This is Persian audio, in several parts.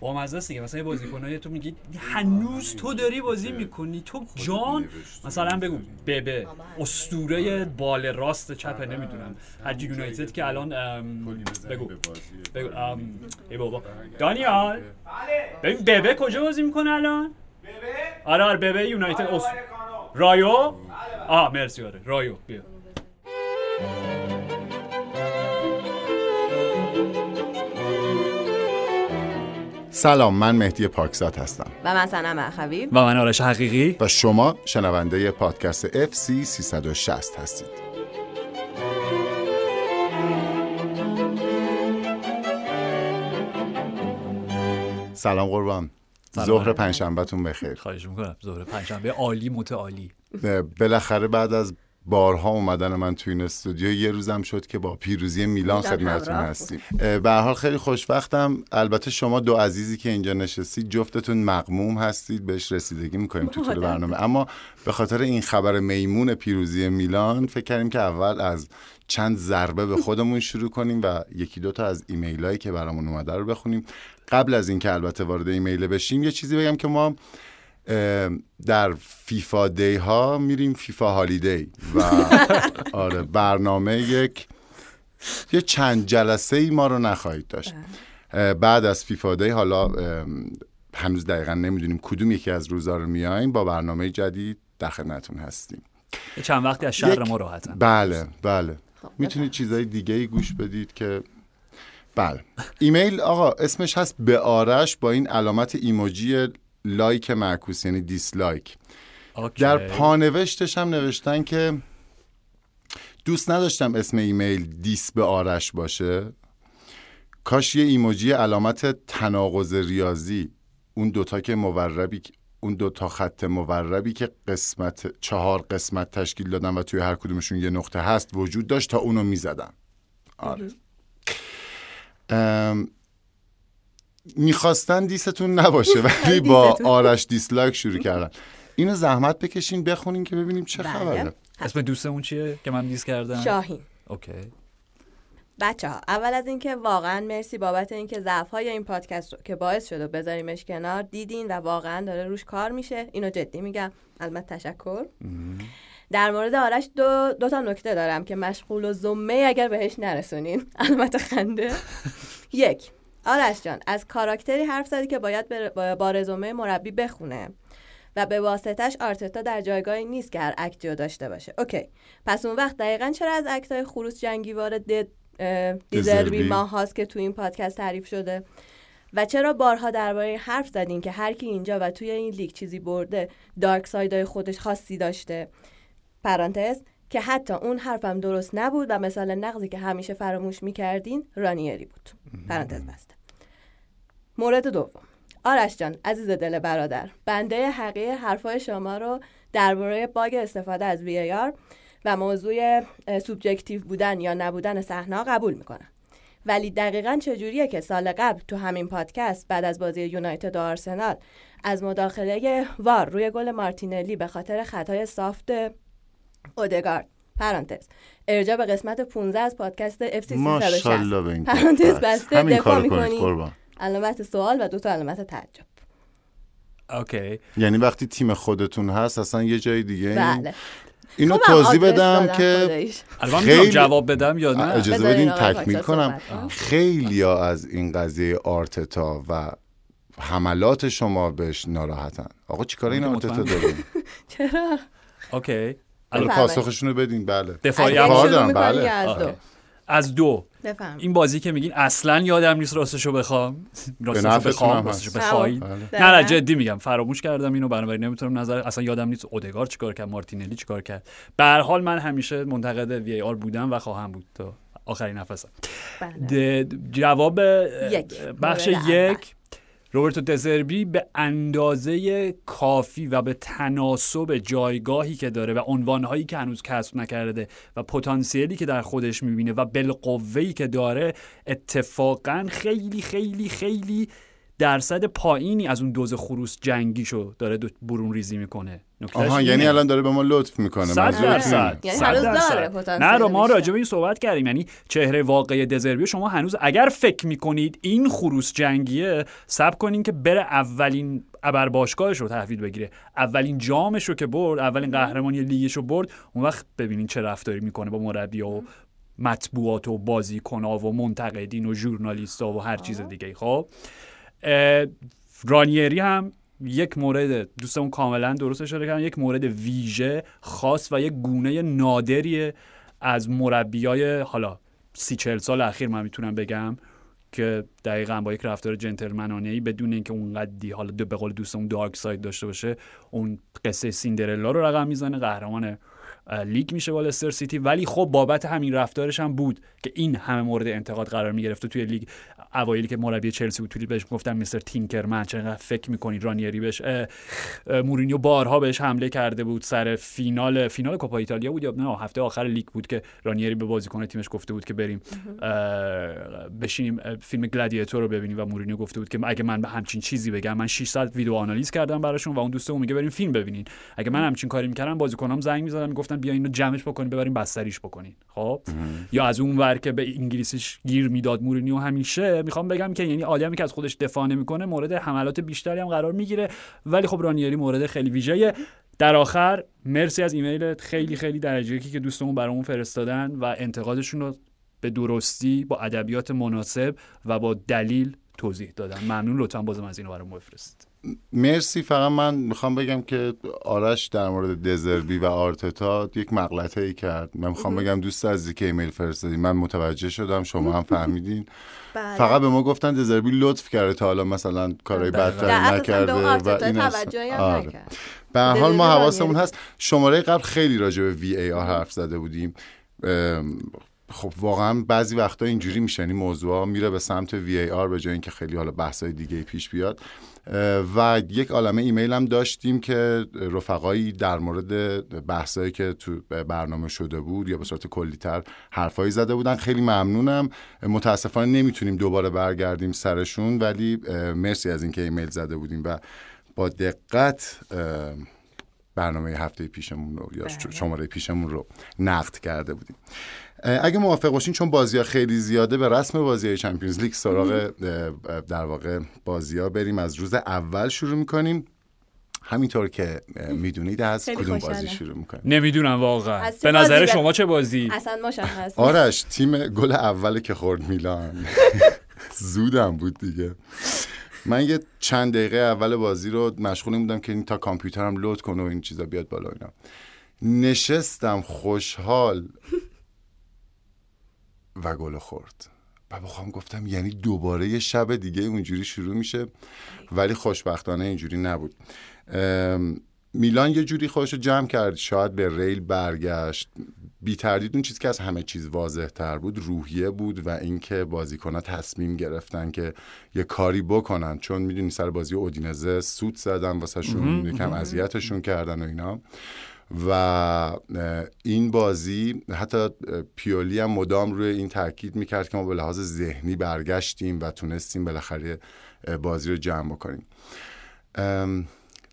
با مزه است دیگه. مثلا یه بازیکنایی تو میگی هنوز تو داری بازی می‌کنی. تو جان مثلا بگو ببه اسطوره بال راست چپ نمی‌دونم. هرجی یونایتد که الان بگو بگو. ای بابا. دانیال. ببین ببه کجا بازی می‌کنه الان؟ آره آره ببه یونایتد اس... رایو؟ آه مرسی آره. رایو بیا. سلام من مهدی پاکزاد هستم. و من سنم اخوی و من آرش حقیقی. و شما شنونده پادکست FC 360 هستید. سلام قربان. ظهر پنجشنبهتون بخیر. خواهش می‌کنم. ظهر پنجشنبه عالی متعالی. بالاخره بعد از بارها اومدن من تو این استودیو. یه روزم شد که با پیروزی میلان خدمتتون هستیم. به هر حال خیلی خوشوقتم البته شما دو عزیزی که اینجا نشستید جفتتون مقموم هستید. بهش رسیدگی می‌کنیم تو طول. برنامه. اما به خاطر این خبر میمون پیروزی میلان فکر کردیم که اول از چند ضربه به خودمون شروع کنیم و یکی دو تا از ایمیل هایی که برامون اومده رو بخونیم. قبل از اینکه البته وارد ایمیل بشیم یه چیزی بگم که ما در فیفا دی ها میریم فیفا هالیدی. و آره برنامه یک یه چند جلسه ای ما رو نخواهید داشت. اه، بعد از فیفا دی حالا هنوز دقیقا نمی‌دونیم کدوم یکی از روزا رو میایم با برنامه جدید در خدمتتون هستیم. چند وقتی از شهر یک- ما راحتن. بله بله. خب، می‌تونید چیزای دیگه ای گوش بدید که بله. ایمیل آقا اسمش هست به آرش با این علامت ایموجی like معکوس یعنی dislike. okay. در پانوشتش هم نوشتن که دوست نداشتم اسم ایمیل dis به آرش باشه. کاش یه ایموجی علامت تناقض ریاضی. اون دوتا که موربی اون دوتا خط موربی که قسمت چهار قسمت تشکیل دادن و توی هر کدومشون یه نقطه هست وجود داشت تا اونو می‌زدم آره. ام، می‌خواستن dis تون نباشه ولی با. آرش dislike شروع کردن. اینو زحمت بکشین بخونین که ببینیم چه بله. خبره. اسم دوستمون چیه که من dis کردم؟ شاهین. okay. بچه ها اول از اینکه واقعا مرسی بابت اینکه ضعف های این پادکست رو که باعث شده بذاریمش کنار دیدین و واقعا داره روش کار میشه. اینو جدی میگم. البته تشکر. در مورد آرش دو, دو تا نکته دارم که مشغول الذمه اید اگر بهش نرسونین. البته خنده. یک آرش جان از character ی حرف زدی که باید با- رزومه مربی بخونه و به واسطش آرتتا در جایگاهی نیست که هر act ی رو داشته باشه. okay. پس اون وقت دقیقا چرا از اکتای خروس جنگیوار د اه، دیزربی. ماه هاست که تو این پادکست تعریف شده؟ و چرا بارها درباره حرف زدین که هر کی اینجا و توی این لیگ چیزی برده دارک سایدای خودش خاصی داشته؟ پرانتز. که حتی اون حرفم درست نبود و مثال نقضی که همیشه فراموش می‌کردین رانیری بود. پرانتز بسته. مورد دوم. آرش جان عزیز دل برادر بنده حقیق حرفای شما رو درباره bug استفاده از VAR و موضوع subjective بودن یا نبودن صحنه قبول می‌کنم. ولی دقیقا چجوریه که سال قبل تو همین پادکست بعد از بازی یونایتد و آرسنال از مداخله VAR روی گل مارتینلی به خاطر خطای soft اودگارد. پرانتز. ارجاع به قسمت 15 از پادکست اف سی پرانتز کار. بسته همین دفاع می‌کنی. قربان. علامت سوال و دو تا علامت تعجب. okay. یعنی وقتی تیم خودتون هست اصلا یه جای دیگه این- بله. اینو خب، توضیح بدم که خیلی- جواب بدم یا نه؟ اجازه بدین تکمیل کنم. خیلی از این قضیه آرتتا و حملات شما بهش ناراحتن. آقا چیکار این آرتتا. داریم؟ چرا؟ okay. پاسخشون رو بدین بله دفاعی بله. از دو آره. از دو. این بازی که میگین اصلا یادم نیست راستشو بخوام راستشو بخوام راستشو. بخواید بله. نه دقیقاً. نه جدی میگم فراموش کردم اینو بنابراین نمی‌تونم نظر اصلا یادم نیست اودگار چیکار کرد مارتینلی چیکار کرد به هر حال من همیشه منتقد وی آر بودم و خواهم بود تا آخرین نفسم بله. جواب یک. بخش. یک روبرتو دزربی به اندازه کافی و به تناسب جایگاهی که داره و عنوانهایی که هنوز کسب نکرده و پتانسیلی که در خودش می‌بینه و بالقوه‌ای که داره اتفاقا خیلی خیلی خیلی درصد پایینی از اون دوز خروس جنگیشو داره برون ریزی می‌کنه. آها یعنی الان داره به ما لطف می‌کنه صد درصد. یعنی صد هنوز درصد. داره نه رو ما. راجع به این صحبت کردیم. یعنی چهره واقعی دزربیو شما هنوز اگر فکر می‌کنید این خروس جنگیه سب کنین که بره اولین ابر باشگاهش رو تحویل بگیره. اولین جامش رو که برد اولین قهرمانی لیگش رو برد اون وقت ببینین چه رفتاری می‌کنه با مربی و مطبوعات و بازیکن‌ها و منتقدین و ژورنالیست‌ها و هر چیز دیگه خب؟ رانیری هم یک مورد دوستمون کاملا درست اشاره کردن یک مورد ویژه خاص و یک گونه نادریه از مربیای حالا سی چل سال اخیر من می‌تونم بگم که دقیقا با یک رفتار جنتلمنانه ای بدون اینکه اونقدی حالا دو به قول دوستمون دارک ساید داشته باشه اون قصه سیندرلا رو رقم می‌زنه قهرمان لیگ میشه با لستر سیتی. ولی خب بابت همین رفتارش هم بود که این همه مورد انتقاد قرار می‌گرفت توی لیگ اوایلی که مربی چلسی بود بهش گفتن Mr. Tinkerman. چقدر فکر می‌کنی رانیری بهش؟ مورینیو بارها بهش حمله کرده بود سر فینال فینال کوپا ایتالیا بود یا نه؟ هفته آخر لیگ بود که رانیری به بازیکن تیمش گفته بود که بریم بشینیم فیلم گلادیاتور رو ببینیم و مورینیو گفته بود که اگه من به همچین چیزی بگم من 600 ویدیو آنالیز کردم براشون و اون دوستمون میگه بریم فیلم ببینین. اگه من همچین کاری می‌کردم بازیکنام زنگ می‌زدن می‌گفتن بیا اینو جمعش بکنین ببریم بستریش بکنین. خب؟ یا از اون ور که به انگلیسیش گیر می‌داد مورینیو همیشه می‌خوام بگم که یعنی آدمی که از خودش دفاع نمی‌کنه مورد حملات بیشتری هم قرار می‌گیره. ولی خب رانیری مورد خیلی ویژه در آخر مرسی از ایمیل خیلی خیلی درجه که دوستمون برامون فرستادن و انتقادشون رو به درستی با ادبیات مناسب و با دلیل توضیح دادن. ممنون لطفا بازم از اینو برام بفرست مرسی فقط من می‌خوام بگم که آرش در مورد دزربی و آرتتا یک مغلطه ای کرد من می‌خوام بگم دوست عزیزی که ایمیل فرستادی من متوجه شدم شما هم فهمیدین بله. فقط به ما گفتن دزربی لطف کرده تا حالا مثلا کارهای دقیقاً. بدتر نکرده و این است. توجهی هم آره. به هر حال ما. حواسمون هست شماره قبل خیلی راجع به وی ای آر حرف زده بودیم خب واقعا بعضی وقتا اینجوری میشه یعنی موضوع میره به سمت وی ای آر به جای اینکه خیلی حالا بحثای دیگه پیش بیاد و یک عالمه ایمیل هم داشتیم که رفقایی در مورد بحثایی که تو برنامه شده بود یا به صورت کلیتر حرفایی زده بودن. خیلی ممنونم. متاسفانه نمی‌تونیم دوباره برگردیم سرشون ولی مرسی از اینکه ایمیل زده بودیم و با دقت برنامه هفته پیشمون رو یا بله. شماره پیشمون رو نقد کرده بودیم. اگه موافق باشین چون بازی ها خیلی زیاده به رسم بازی های چمپیونز لیگ سراغ در واقع بازی ها بریم. از روز اول شروع می‌کنیم. همینطور که می‌دونید از کدوم. بازی شروع می‌کنیم؟ نمی‌دونم واقعا. به نظر شما چه بازی؟ اصلا مشخص آرش تیم گل اول که خورد میلان. زودم بود دیگه. من یه چند دقیقه اول بازی رو مشغول بودم که این تا کامپیوترم لود کنه و این چیزا بیاد بالا و اینا. نشستم خوشحال. و گل خورد. و بخوام گفتم یعنی دوباره یه شب دیگه اونجوری شروع میشه. ولی خوشبختانه اینجوری نبود. میلان یه جوری خودش رو جمع کرد. شاید به ریل برگشت. بی تردید اون چیزی که از همه چیز واضح تر بود روحیه بود و اینکه بازیکنها تصمیم گرفتن که یه کاری بکنن. چون می‌دونی سر بازی اودینزه سود زدن واسهشون یکم اذیتشون کردن و اینا. و این بازی حتی پیولی هم مدام روی این تاکید می‌کرد که ما به لحاظ ذهنی برگشتیم و تونستیم بالاخره بازی رو جمع بکنیم.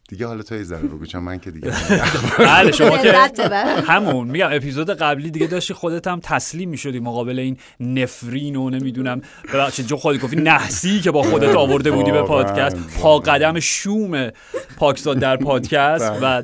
دیگه حالا تو یه ذره بگو چون من که دیگه بله شما که. همون میگم اپیزود قبلی دیگه داشتی خودت هم تسلیم می‌شدی مقابل این نفرین و نمی‌دونم ببخشید جو خودت گفتی نحسی که با خودت آورده بودی به پادکست. پا قدم شوم پاکزاد در پادکست و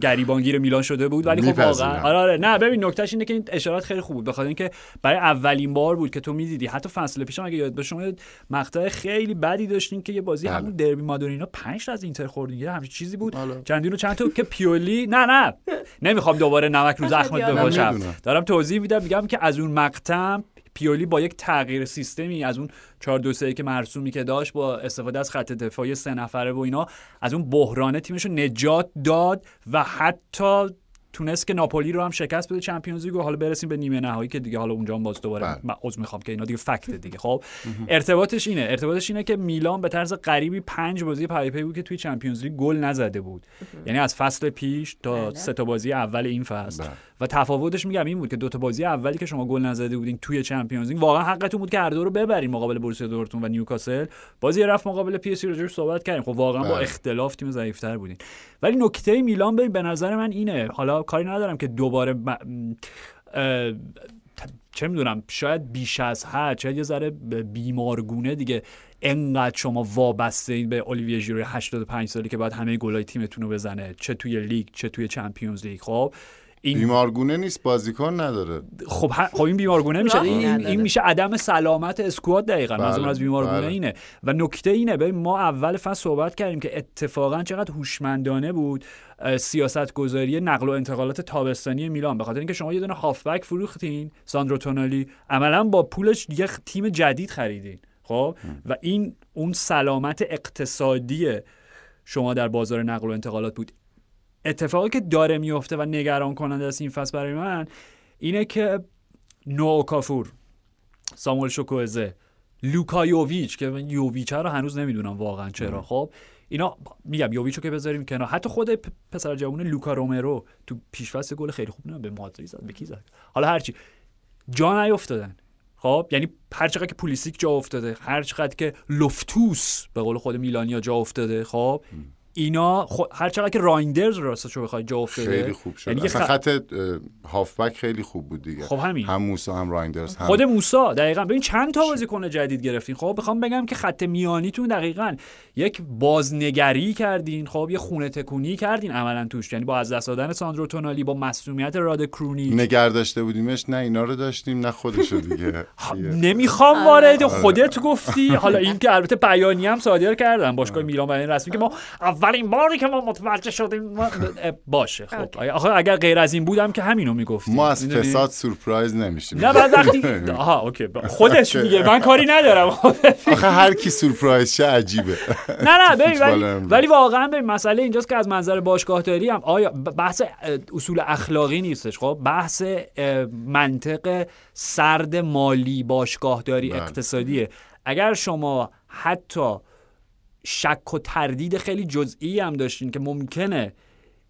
گریبانگیر میلان شده بود. ولی خب. واقعا آره آره. نه ببین نکتهش اینه که این اشارات خیلی خوب بود. بخاطر اینکه برای اولین بار بود که تو می‌دیدی. حتی فصل پیشم اگه یاد باشه شما مقطع خیلی بدی داشتین که یه بازی بله. همون دربی مادورینا 5 تا از اینتر خوردین یه همچین چیزی بود. حالا. چندین و چند تا که پیولی نه نه. نمی‌خوام دوباره نمک رو زخمت می‌دونم. دارم توضیح میدم. میگم که از اون مقطع پیولی با یک تغییر سیستمی از اون 4 2 3 که مرسومی که داشت با استفاده از خط دفاعی سه نفره و اینا از اون بحران تیمش رو نجات داد و حتی تونست که ناپولی رو هم شکست بده Champions League و حالا برسیم به نیمه نهایی که دیگه حالا اونجا هم باز دوباره بله. من عذر می‌خوام که اینا دیگه fact دیگه. خب ارتباطش اینه. ارتباطش اینه که میلان به طرز غریبی پنج بازی پیاپی بود که توی Champions League گل نزده بود. یعنی از فصل پیش تا بله. سه تا بازی اول این فصل. بله. و تفاوتش میگم این بود که دو تا بازی اولی که شما گل نزده بودین توی Champions League واقعا حقتون بود که هر دو رو ببرین مقابل بروسیا دورتموند و نیوکاسل. بازی رفت مقابل پی اس جی راجبش صحبت کردیم. خب واقعا با بله. اختلاف تیم ضعیفتر بودین. ولی نکته میلان ببین به نظر من اینه. حالا کاری ندارم که دوباره م- چه می‌دونم شاید بیش از حد شاید یه ذره بیمارگونه دیگه. انقدر شما وابسته‌این به اولیویه ژیرو 85 سالی که باید همه گلای تیمتون رو بزنه چه توی لیگ چه توی Champions League. خب این بیمارگونه نیست بازیکن نداره. خب ه- خب این بیمارگونه میشه. این. این میشه عدم سلامت squad دقیقا. بله، منظورم از بیمارگونه بله. اینه. و نکته اینه ببین ما اول فصل صحبت کردیم که اتفاقا چقدر هوشمندانه بود سیاست گذاری نقل و انتقالات تابستانی میلان. به خاطر اینکه شما یه دونه هافبک فروختین ساندرو تونالی عملا با پولش یه تیم جدید خریدین. خب؟ و این اون سلامت اقتصادی شما در بازار نقل و انتقالات بود. اتفاقی که داره میفته و نگران کننده است این فصل برای من اینه که نوآ اوکافور ساموئل شوکوزه لوکا یوویچ که من یوویچ رو هنوز نمی‌دونم واقعا چرا. خب اینا میگم یوویچ رو که بذاریم کنار. حتی خود پسر جوان لوکا رومرو تو پیشفصل گل خیلی خوب نه به مادرید زد به کی زد؟ حالا هرچی جا نیافتادن. خب یعنی هر چقدر که پولیسیک جا افتاده هر چقدر که لافتوس به قول خود میلانیا جا افتاده خب اینا خو... هر چقدر که رایندرز راستش رو بخوای جا افتاده خیلی خوب شد. یعنی اصلا خ- خط هافبک خیلی خوب بود دیگه. خب همین. هم موسا هم رایندرز هم خود موسا دقیقا. ببین چند تا بازیکن جدید گرفتین. خب بخوام بگم که خط میانیتون دقیقا یک بازنگری کردین. خب یه خونه تکونی کردین عملا توش. یعنی با از دست دادن ساندرو تونالی با مسئولیت راد کرونی. نگر داشته بودیمش نه اینا رو داشتیم نه خودشو دیگه. دیگه. نمی‌خوام آره. وارد خودت گفتی. حالا این که البته بیانی هم صادر کردن باشگاه میلان برای این رسمی که ما اولین باری که ما متوجه شدیم ما- باشه خب. آخه اگر غیر از این بودم که همینو می‌گفتی ما از فساد سورپرایز نمیشیم. نه بعد وقتی آها اوکی. خودش میگه من کاری ندارم. آخه هر کی سورپرایز شه عجیبه. نه نه ببین ولی, واقعا ببین مسئله اینجاست که از منظر باشگاهداری هم آیا بحث اصول اخلاقی نیستش خب؟ بحث منطق سرد مالی باشگاهداری بله. اقتصادیه. اگر شما حتی شک و تردید خیلی جزئی هم داشتین که ممکنه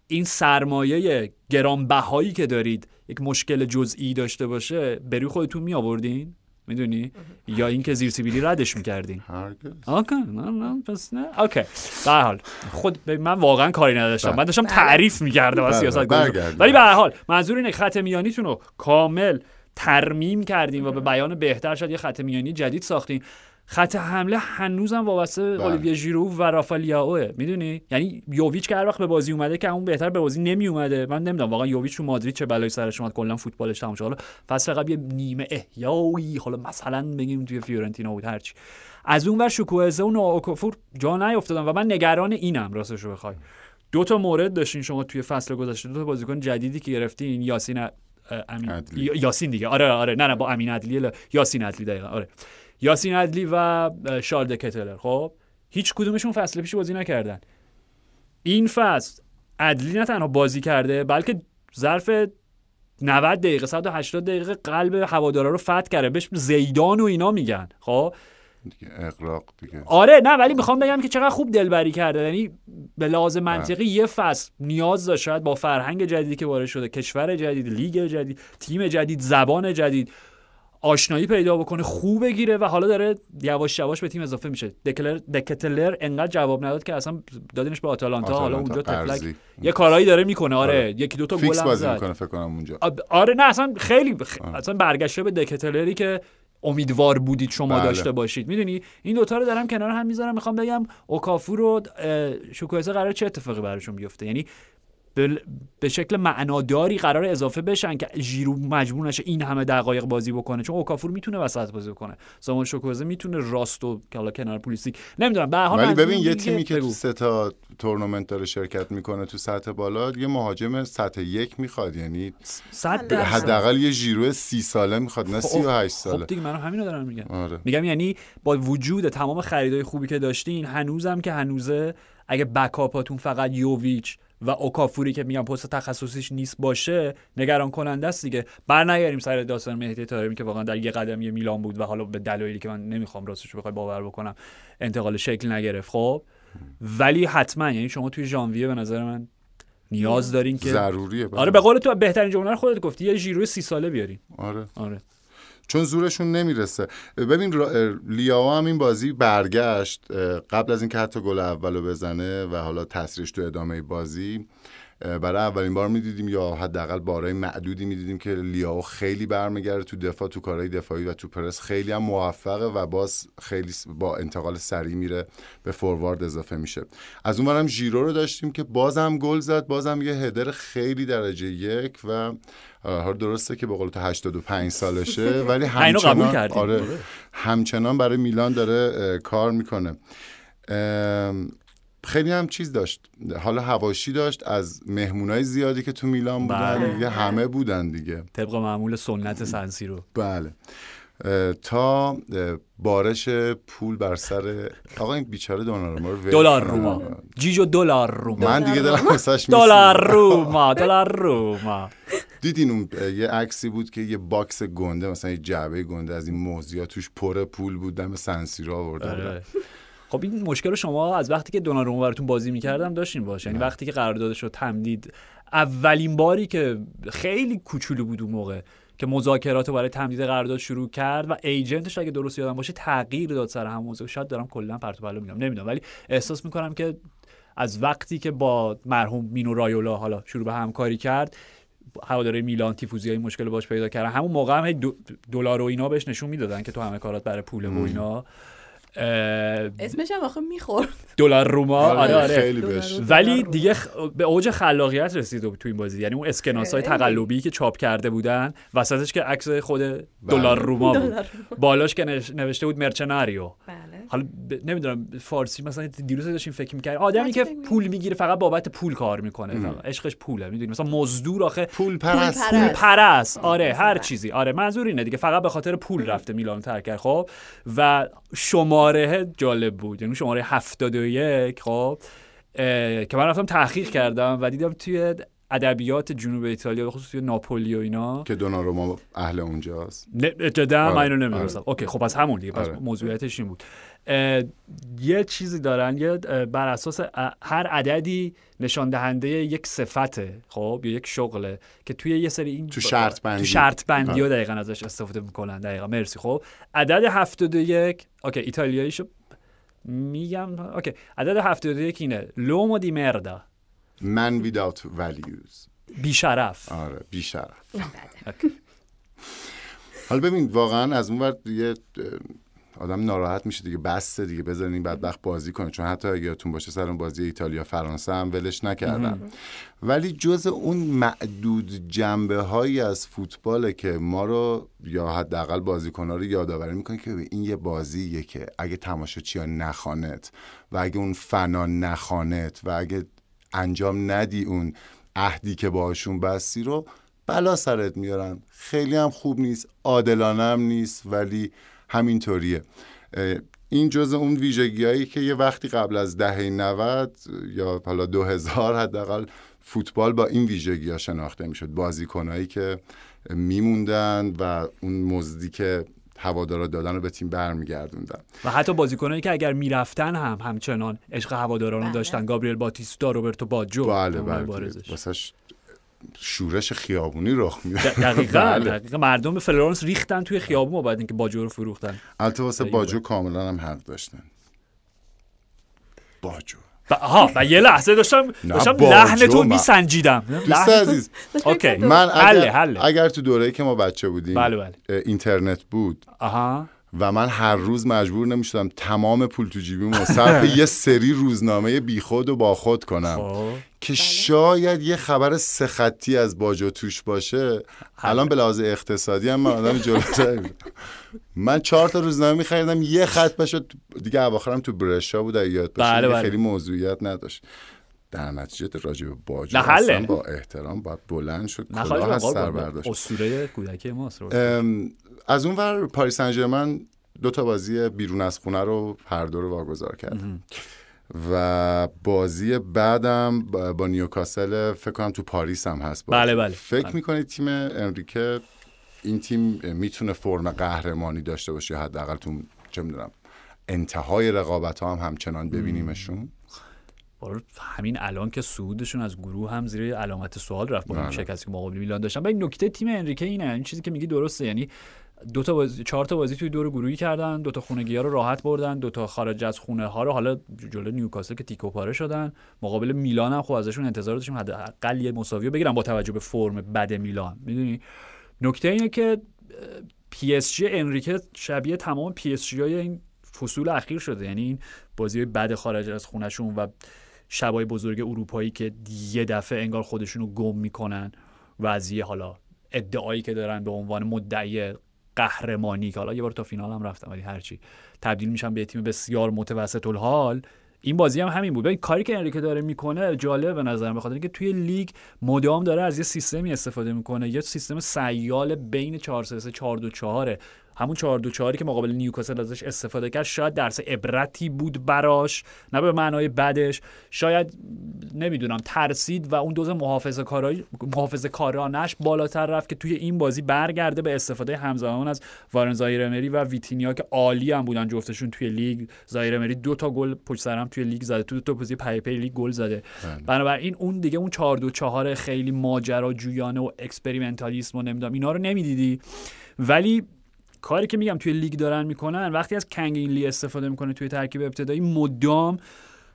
این سرمایه گرانبهایی که دارید یک مشکل جزئی داشته باشه به روی خودتون می آوردین می‌دونی یا اینکه زیر سیبیلی ردش می‌کردین. هرگز. اوکی نه نه پس نه. اوکی به هر حال. خود به من واقعا کاری نداشتم. بله. من داشتم تعریف می‌کردم از بله، سیاست. ولی به هر حال منظور اینه خط میانیتون رو کامل ترمیم کردیم و به بیان بهتر شد. یه خط میانی جدید ساختیم خط حمله هنوزم وابسته به بله. اولیویه ژیرو و رافالیائوه می‌دونی؟ یعنی یوویچ که هر وقت به بازی اومده که اون بهتر به بازی نمی اومده من نمی‌دونم واقعا یوویچ تو مادرید چه بلایی سرش اومد کلا فوتبالش تموم شد. حالا فصل قبل یه نیمه احیایی حالا مثلا بگیم توی فیورنتینا بود هرچی. از اون ور شکوهزه و نواکوفور جا نیافتادن و من نگران اینم راستش رو بخوای. دو تا مورد داشتین شما توی فصل گذشته دو تا بازیکن جدیدی که گرفتین یاسین امین عدلی. یاسین دیگه. آره آره. نه نه با امین عدلی یاسین عدلی دقیقا. آره. یاسین عدلی و شارل کتلر. خب؟ هیچ کدومشون فصل پیش بازی نکردن. این فصل عدلی نه تنها بازی کرده بلکه ظرف 90 دقیقه 180 دقیقه قلب هوادارا رو فتح کرده. بهش زیدان و اینا میگن. خب؟ دیگه اقراق دیگه. آره نه ولی می‌خوام بگم که چقدر خوب دلبری کرده. یعنی به لحاظ منطقی یه فصل نیاز داشت. شاید با فرهنگ جدیدی که وارد شده کشور جدید لیگ جدید تیم جدید زبان جدید. آشنایی پیدا بکنه خوب بگیره و حالا داره یواش یواش به تیم اضافه میشه. دکلر دکتلر انقدر جواب نداد که اصلا دادینش به آتالانتا, حالا آتالانتا، اونجا تفلک قرضی. یه کارهایی داره می‌کنه. آره, آره. یکی دو تا گل بازی زد. می‌کنه فکر کنم اونجا. آره نه اصلا خیلی خ... اصلا برگشته به دکتلری که امیدوار بودید شما بله. داشته باشید. می‌دونی؟ این دوتا رو دارم کنار هم می‌ذارم. می‌خوام بگم اوکافور و اه، شوکوزه قرار چه اتفاقی براشون بیفته؟ یعنی بل- به شکل معناداری قرار اضافه بشن که ژیرو مجبور نشه این همه دقایق بازی بکنه. چون اوکافور می‌تونه وسط بازی بکنه. سامون شوکوزه می‌تونه راست و که حالا کنار پولیسیک نمی‌دونم به حال ولی ببین یه تیمی که. تو سه تا تورنمنت داره شرکت می‌کنه تو سطح بالا یه مهاجم سطح یک می‌خواد. یعنی حداقل یه ژیرو سی ساله می‌خواد نه سی و هشت خب ساله دیگه منم همینو دارم میگم آره. میگم یعنی با وجود تمام خریدای خوبی که داشتین هنوزم که هنوزه اگه بکاپاتون فقط یوویچ و اوکافوری که میگم پست تخصصیش نیست باشه نگران کننده است دیگه. بر نگریم سر داستان مهدی طارمی که واقعا در یه قدم یه میلان بود و حالا به دلایلی که من نمی‌خوام راستش بخوای باور بکنم انتقال شکل نگرفت. خب ولی حتما یعنی شما توی ژانویه به نظر من نیاز دارین که ضروریه. آره به قول تو بهترین جمله خودت گفتی یه ژیرو سی ساله بیارین. آره. آره. چون زورشون نمی‌رسه. ببین لیاو هم این بازی برگشت قبل از اینکه حتی گل اولو بزنه و حالا تاثیرش تو ادامه بازی برای اولین بار می‌دیدیم یا حداقل بارای معدودی می‌دیدیم که لیاو خیلی برمیگرده تو دفاع تو کارهای دفاعی و تو پرس. خیلی هم موفقه و باز خیلی با انتقال سریع میره به فوروارد اضافه میشه. از اون برم ژیرو رو داشتیم که بازم گل زد بازم یه هدر خیلی درجه یک و حالا درسته که به قول تو 85 سالشه ولی همچنان. آره آره. همچنان برای میلان داره کار می‌کنه خیلی هم چیز داشت حالا هواشی داشت از مهمونای زیادی که تو میلان بودن بله. دیگه همه بودن دیگه طبق معمول سنت سنسی رو بله تا بارش پول بر سر آقا این بیچاره دوناروما رو دلار. روما. جیجو دلار روما. من دیگه دلم واسش دلار. روما دلار روما. دیدین اون یه عکسی بود که یه box گنده مثلا یه جعبه گنده از این موذیا توش پر پول بود دم سنسیرو آورده بودن. آره. خب این مشکل رو شما از وقتی که دوناروما براتون بازی می‌کردم داشتین باش. یعنی وقتی که قراردادش رو تمدید اولین باری که خیلی کوچولو بود اون موقع. که مذاکرات رو برای تمدید قرارداد شروع کرد و ایجنتش اگه درست یادم باشه تغییر داد سر هم موضوع. شاید دارم کلا پرت و میگم نمی‌دونم. ولی احساس می‌کنم که از وقتی که با مرحوم مینو رایولا حالا شروع به همکاری کرد هواداره میلان تیفوزی های مشکل باش پیدا کردن همون موقع هم دلار و اینا بهش نشون می‌دادن که تو همه کارات برای پول و اینا. اسمش هم آخه می‌خورد. دلار روما آره آره خیلی بهش. رو. ولی دیگه خ- به اوج خلاقیت رسیده بود تو این بازی. یعنی اون اسکناس های خیلی. تقلبی که چاپ کرده بودن وسطش که عکس خود دلار روما بود. بالاش که نوش- نوشته بود مرچناریو. بله. حالا ب... نمی‌دونم فارسی مثلا دیروز داشتیم فکر می‌کردیم. آدمی که. پول می‌گیره فقط بابت پول کار می‌کنه. فقط عشقش پوله می‌دونی؟ مثلا مزدور آخه پول پرست. پول پرست. آره هر. چیزی. آره منظور اینه دیگه. فقط به خاطر پول رفته میلان ترک کرد خب؟ و شماره جالب بود. یعنی شماره 71 خب که من رفتم تحقیق کردم و دیدم توی ادبیات جنوب ایتالیا به خصوص توی ناپولی و اینا. که دوناروما اهل اونجاست. نه جدا من آره، اینو نمی‌دونستم اوکی خب پس همون دیگه پس آره. موضوعیتش این بود. یه چیزی دارن یه بر اساس هر عددی نشان دهنده یک صفته خب یا یک شغله که توی یه سری این تو شرط بندی. تو شرط بندی ها. دقیقا ازش استفاده می‌کنن. دقیقا مرسی. خب عدد 71 اوکی ایتالیاییشو میگم اوکی عدد 71 اینه. L'uomo di merda man without values. بیشرف. آره بیشرف. اوکی. حالا ببین واقعا از اون ور یه آدم ناراحت میشه دیگه بسه دیگه بذارین این بدبخت بازی کنه. چون حتی اگه یادتون باشه سر اون بازی ایتالیا فرانسه هم ولش نکردن ولی جزو اون معدود جنبه هایی از فوتباله که ما رو یا حداقل بازیکن‌ها رو یادآوری می‌کنه که این یه بازیه که اگه تماشاچی ها نخوان و اگه اون فنا نخوانت و اگه انجام ندی اون عهدی که باشون بستی رو بلا سرت میارن. خیلی هم خوب نیست عادلانه هم نیست ولی همینطوریه. این جز اون ویژگی هایی که یه وقتی قبل از دهه 90 یا حالا 2000 حداقل فوتبال با این ویژگی ها شناخته می‌شد. بازیکنهایی که میموندن و اون مزدی که هوادارا دادن رو به تیم برمیگردوندن. و حتی بازیکنایی که اگر می‌رفتن هم همچنان عشق هواداران رو بله. داشتن. گابریل باتیستا روبرتو باجو بله بله شورش خیابونی رخ میده. دقیقا بله. دقیقا. مردم به فلورانس ریختن توی خیابون بعد اینکه باجو رو فروختن. البته واسه باجو کاملا هم حق داشتن. باجو. و آها و یه لحظه داشتم نه، داشتم باجو لحن تو من- میسنجیدم. دوست عزیز اوکی. من اگر, حله، حله. اگر تو دوره که ما بچه بودیم بله، بله. اینترنت بود آها. و من هر روز مجبور نمی‌شدم تمام پول تو جیبیمو صرف یه سری روزنامه بیخود و با خود کنم که شاید یه خبر سه خطی از باجو توش باشه. الان به لحاظ اقتصادی هم من آدم جلوتر من چهار تا روزنامه میخریدم یه خط بشه دیگه اواخرم تو برشا بود یاد باشه. بله، دیگه بله. خیلی موضوعیت نداشت. در نتیجه راجع به باجو اصلا با احترام باید بلند شد. کلاه از سر برداشت. اسطوره کودکی ماست از اون ور پاریس سن دو تا بازی بیرون از خونه رو هر دو رو واگذار کرد. و بازی بعدم با نیوکاسل فکر کنم تو پاریس هم هست بله بله. فکر بله. می‌کنید تیم انریکه این تیم می‌تونه فرم قهرمانی داشته باشه حداقل تو چه می‌دونم انتهای رقابت ها هم همچنان ببینیمشون؟ همین الان که سودشون از گروه هم زیر علامت سوال رفت با این بله. شکستی که مقابل میلان داشتن. این نکته تیم انریکه اینه این چیزی که میگی درسته. یعنی دو تا بازی چهار تا بازی توی دور گروهی کردن دو تا خونگی ها رو راحت بردن دو تا خارج از خونه ها رو حالا جلو نیوکاسل که تیکو پاره شدن. مقابل میلان هم خب ازشون انتظار داشتیم حداقل یه مساوی بگیرن با توجه به فرم بد میلان. می‌دونی؟ نکته اینه که پی اس جی انریکه شبیه تمام پی اس جی های این فصول اخیر شده. یعنی این بازی بد خارج از خونشون و شبای بزرگ اروپایی که یه دفعه انگار خودشونو گم می‌کنن. و از حالا ادعایی که دارن به عنوان مدعی قهرمانی که حالا یه بار تا فینال هم رفتن ولی هرچی تبدیل میشن به تیم بسیار متوسط الحال. این بازی هم همین بود. ببین کاری که انریکه داره می‌کنه جالب به نظر بخاطر اینکه توی لیگ مدام داره از یه سیستمی استفاده می‌کنه. یه سیستم سیال بین 4 3 4 2 4 همون 4 2 4 که مقابل نیوکاسل ازش استفاده کرد شاید درس عبرتی بود براش نه به معنای بدش. شاید نمی‌دونم ترسید و اون دوز محافظه کارای محافظه کارانش بالاتر رفت که توی این بازی برگرده به استفاده همزمان از وارن زایرمری و ویتینیا که عالی هم بودن جفتشون توی لیگ. زایرمری دو تا گل پشت سر هم توی لیگ زده تو دو تا بازی پیاپی لیگ گل زده. بله. بنابراین اون دیگه اون 4 2 4 خیلی ماجراجویانه و experimentalism و نمی‌دونم اینا رو نمی‌دیدی. ولی کاری که میگم توی لیگ دارن می‌کنن وقتی از کنگینلی استفاده می‌کنه توی ترکیب ابتدایی مدام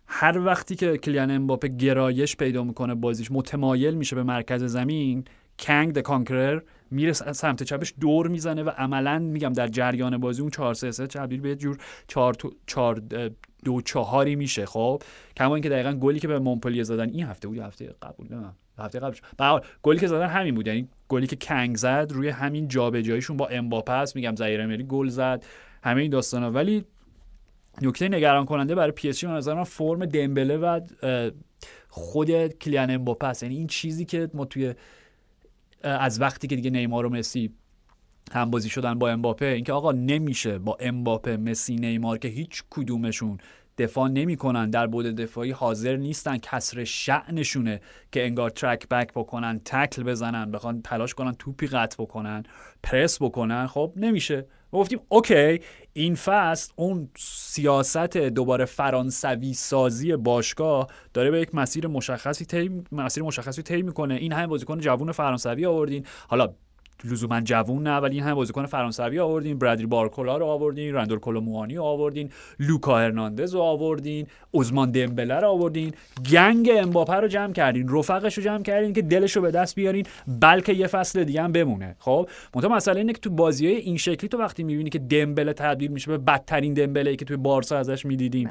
هر وقتی که کلیان امباپه گرایش پیدا می‌کنه بازیش متمایل میشه به مرکز زمین کنگ د کانکرر میره سمت چپش دور می‌زنه و عملا میگم در جریان بازی اون 4 3 3 تبدیل به جور 4 4 دو چهاری میشه خب؟ کما اینکه دقیقا گلی که به مونپلیه زدن این هفته بود هفته قبول نه؟ هفته قبلش. به گلی که زدن همین بود. یعنی گلی که کنگ زد روی همین جابجاییشون با امباپه است. میگم زایر مری گل زد. همه این داستانا. ولی نکته نگران کننده برای پی اس جی به نظر من فرم دمبله و خود کلیان امباپه است. یعنی این چیزی که ما توی از وقتی که دیگه نیمار و مسی هم بازی شدن با امباپه اینکه آقا نمیشه با امباپه مسی نیمار که هیچ کدومشون دفاع نمی‌کنن. در بعد دفاعی حاضر نیستن. کسر شأنشونه که انگار track back بکنن تکل بزنن بخوان تلاش کنن توپی قطع بکنن پرس بکنن. خب نمیشه. ما گفتیم اوکی این فصل اون سیاست دوباره فرانسوی سازی باشگاه داره به یک مسیر مشخصی طی مسیر مشخصی طی می‌کنه. این همه بازیکن جوون فرانسوی آوردین. حالا لزوما جوون نه ولی این همه بازیکن فرانسوی آوردین برادری بارکولا رو آوردین رندول کولوموانی رو آوردین لوکا هرناندز رو آوردین اوزمان دمبله رو آوردین. گنگ امباپه رو جمع کردین رفقش رو جمع کردین که دلش رو به دست بیارین بلکه یه فصل دیگه هم بمونه. خب منتها مسئله اینه که تو بازی های این شکلی تو وقتی می‌بینی که دمبله تبدیل میشه به بدترین دمبله که توی بارسا ازش می‌دیدیم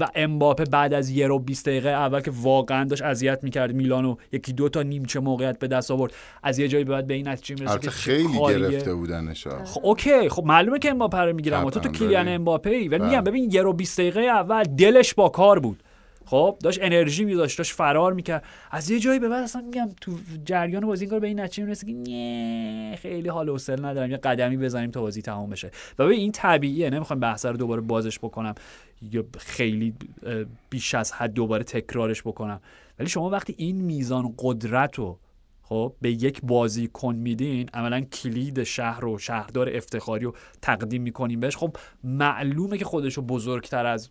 و امباپه بعد از یه رو 20 دقیقه اول که واقعا داشت اذیت می‌کرد میلانو یکی دو تا نیمچه موقعیت به دست آورد از یه جایی بعد به این نتیجه می‌رسه که خیلی گرفته بودنش خب اوکی. خب معلومه که امباپه رو می‌گیرم تو تو کلیان امباپه ای ولی میگم ببین یه رو 20 دقیقه اول دلش با کار بود. خب داشت انرژی میذاشت داشت فرار می‌کرد. از یه جایی به بعد اصلا میگم تو جریان بازی کار به این نتیجه می‌رسه که نه خیلی حال و حوصله ندارم. یه قدمی بزنیم تا بازی تمام بشه. و ببین این طبیعیه. نمی‌خوام بحث رو دوباره بازش بکنم. یا خیلی بیش از حد دوباره تکرارش بکنم. ولی شما وقتی این میزان قدرت رو خب به یک بازی کن میدین عملا کلید شهر رو شهردار افتخاری رو تقدیم می‌کنیم بهش. خب معلومه که خودش رو بزرگتر از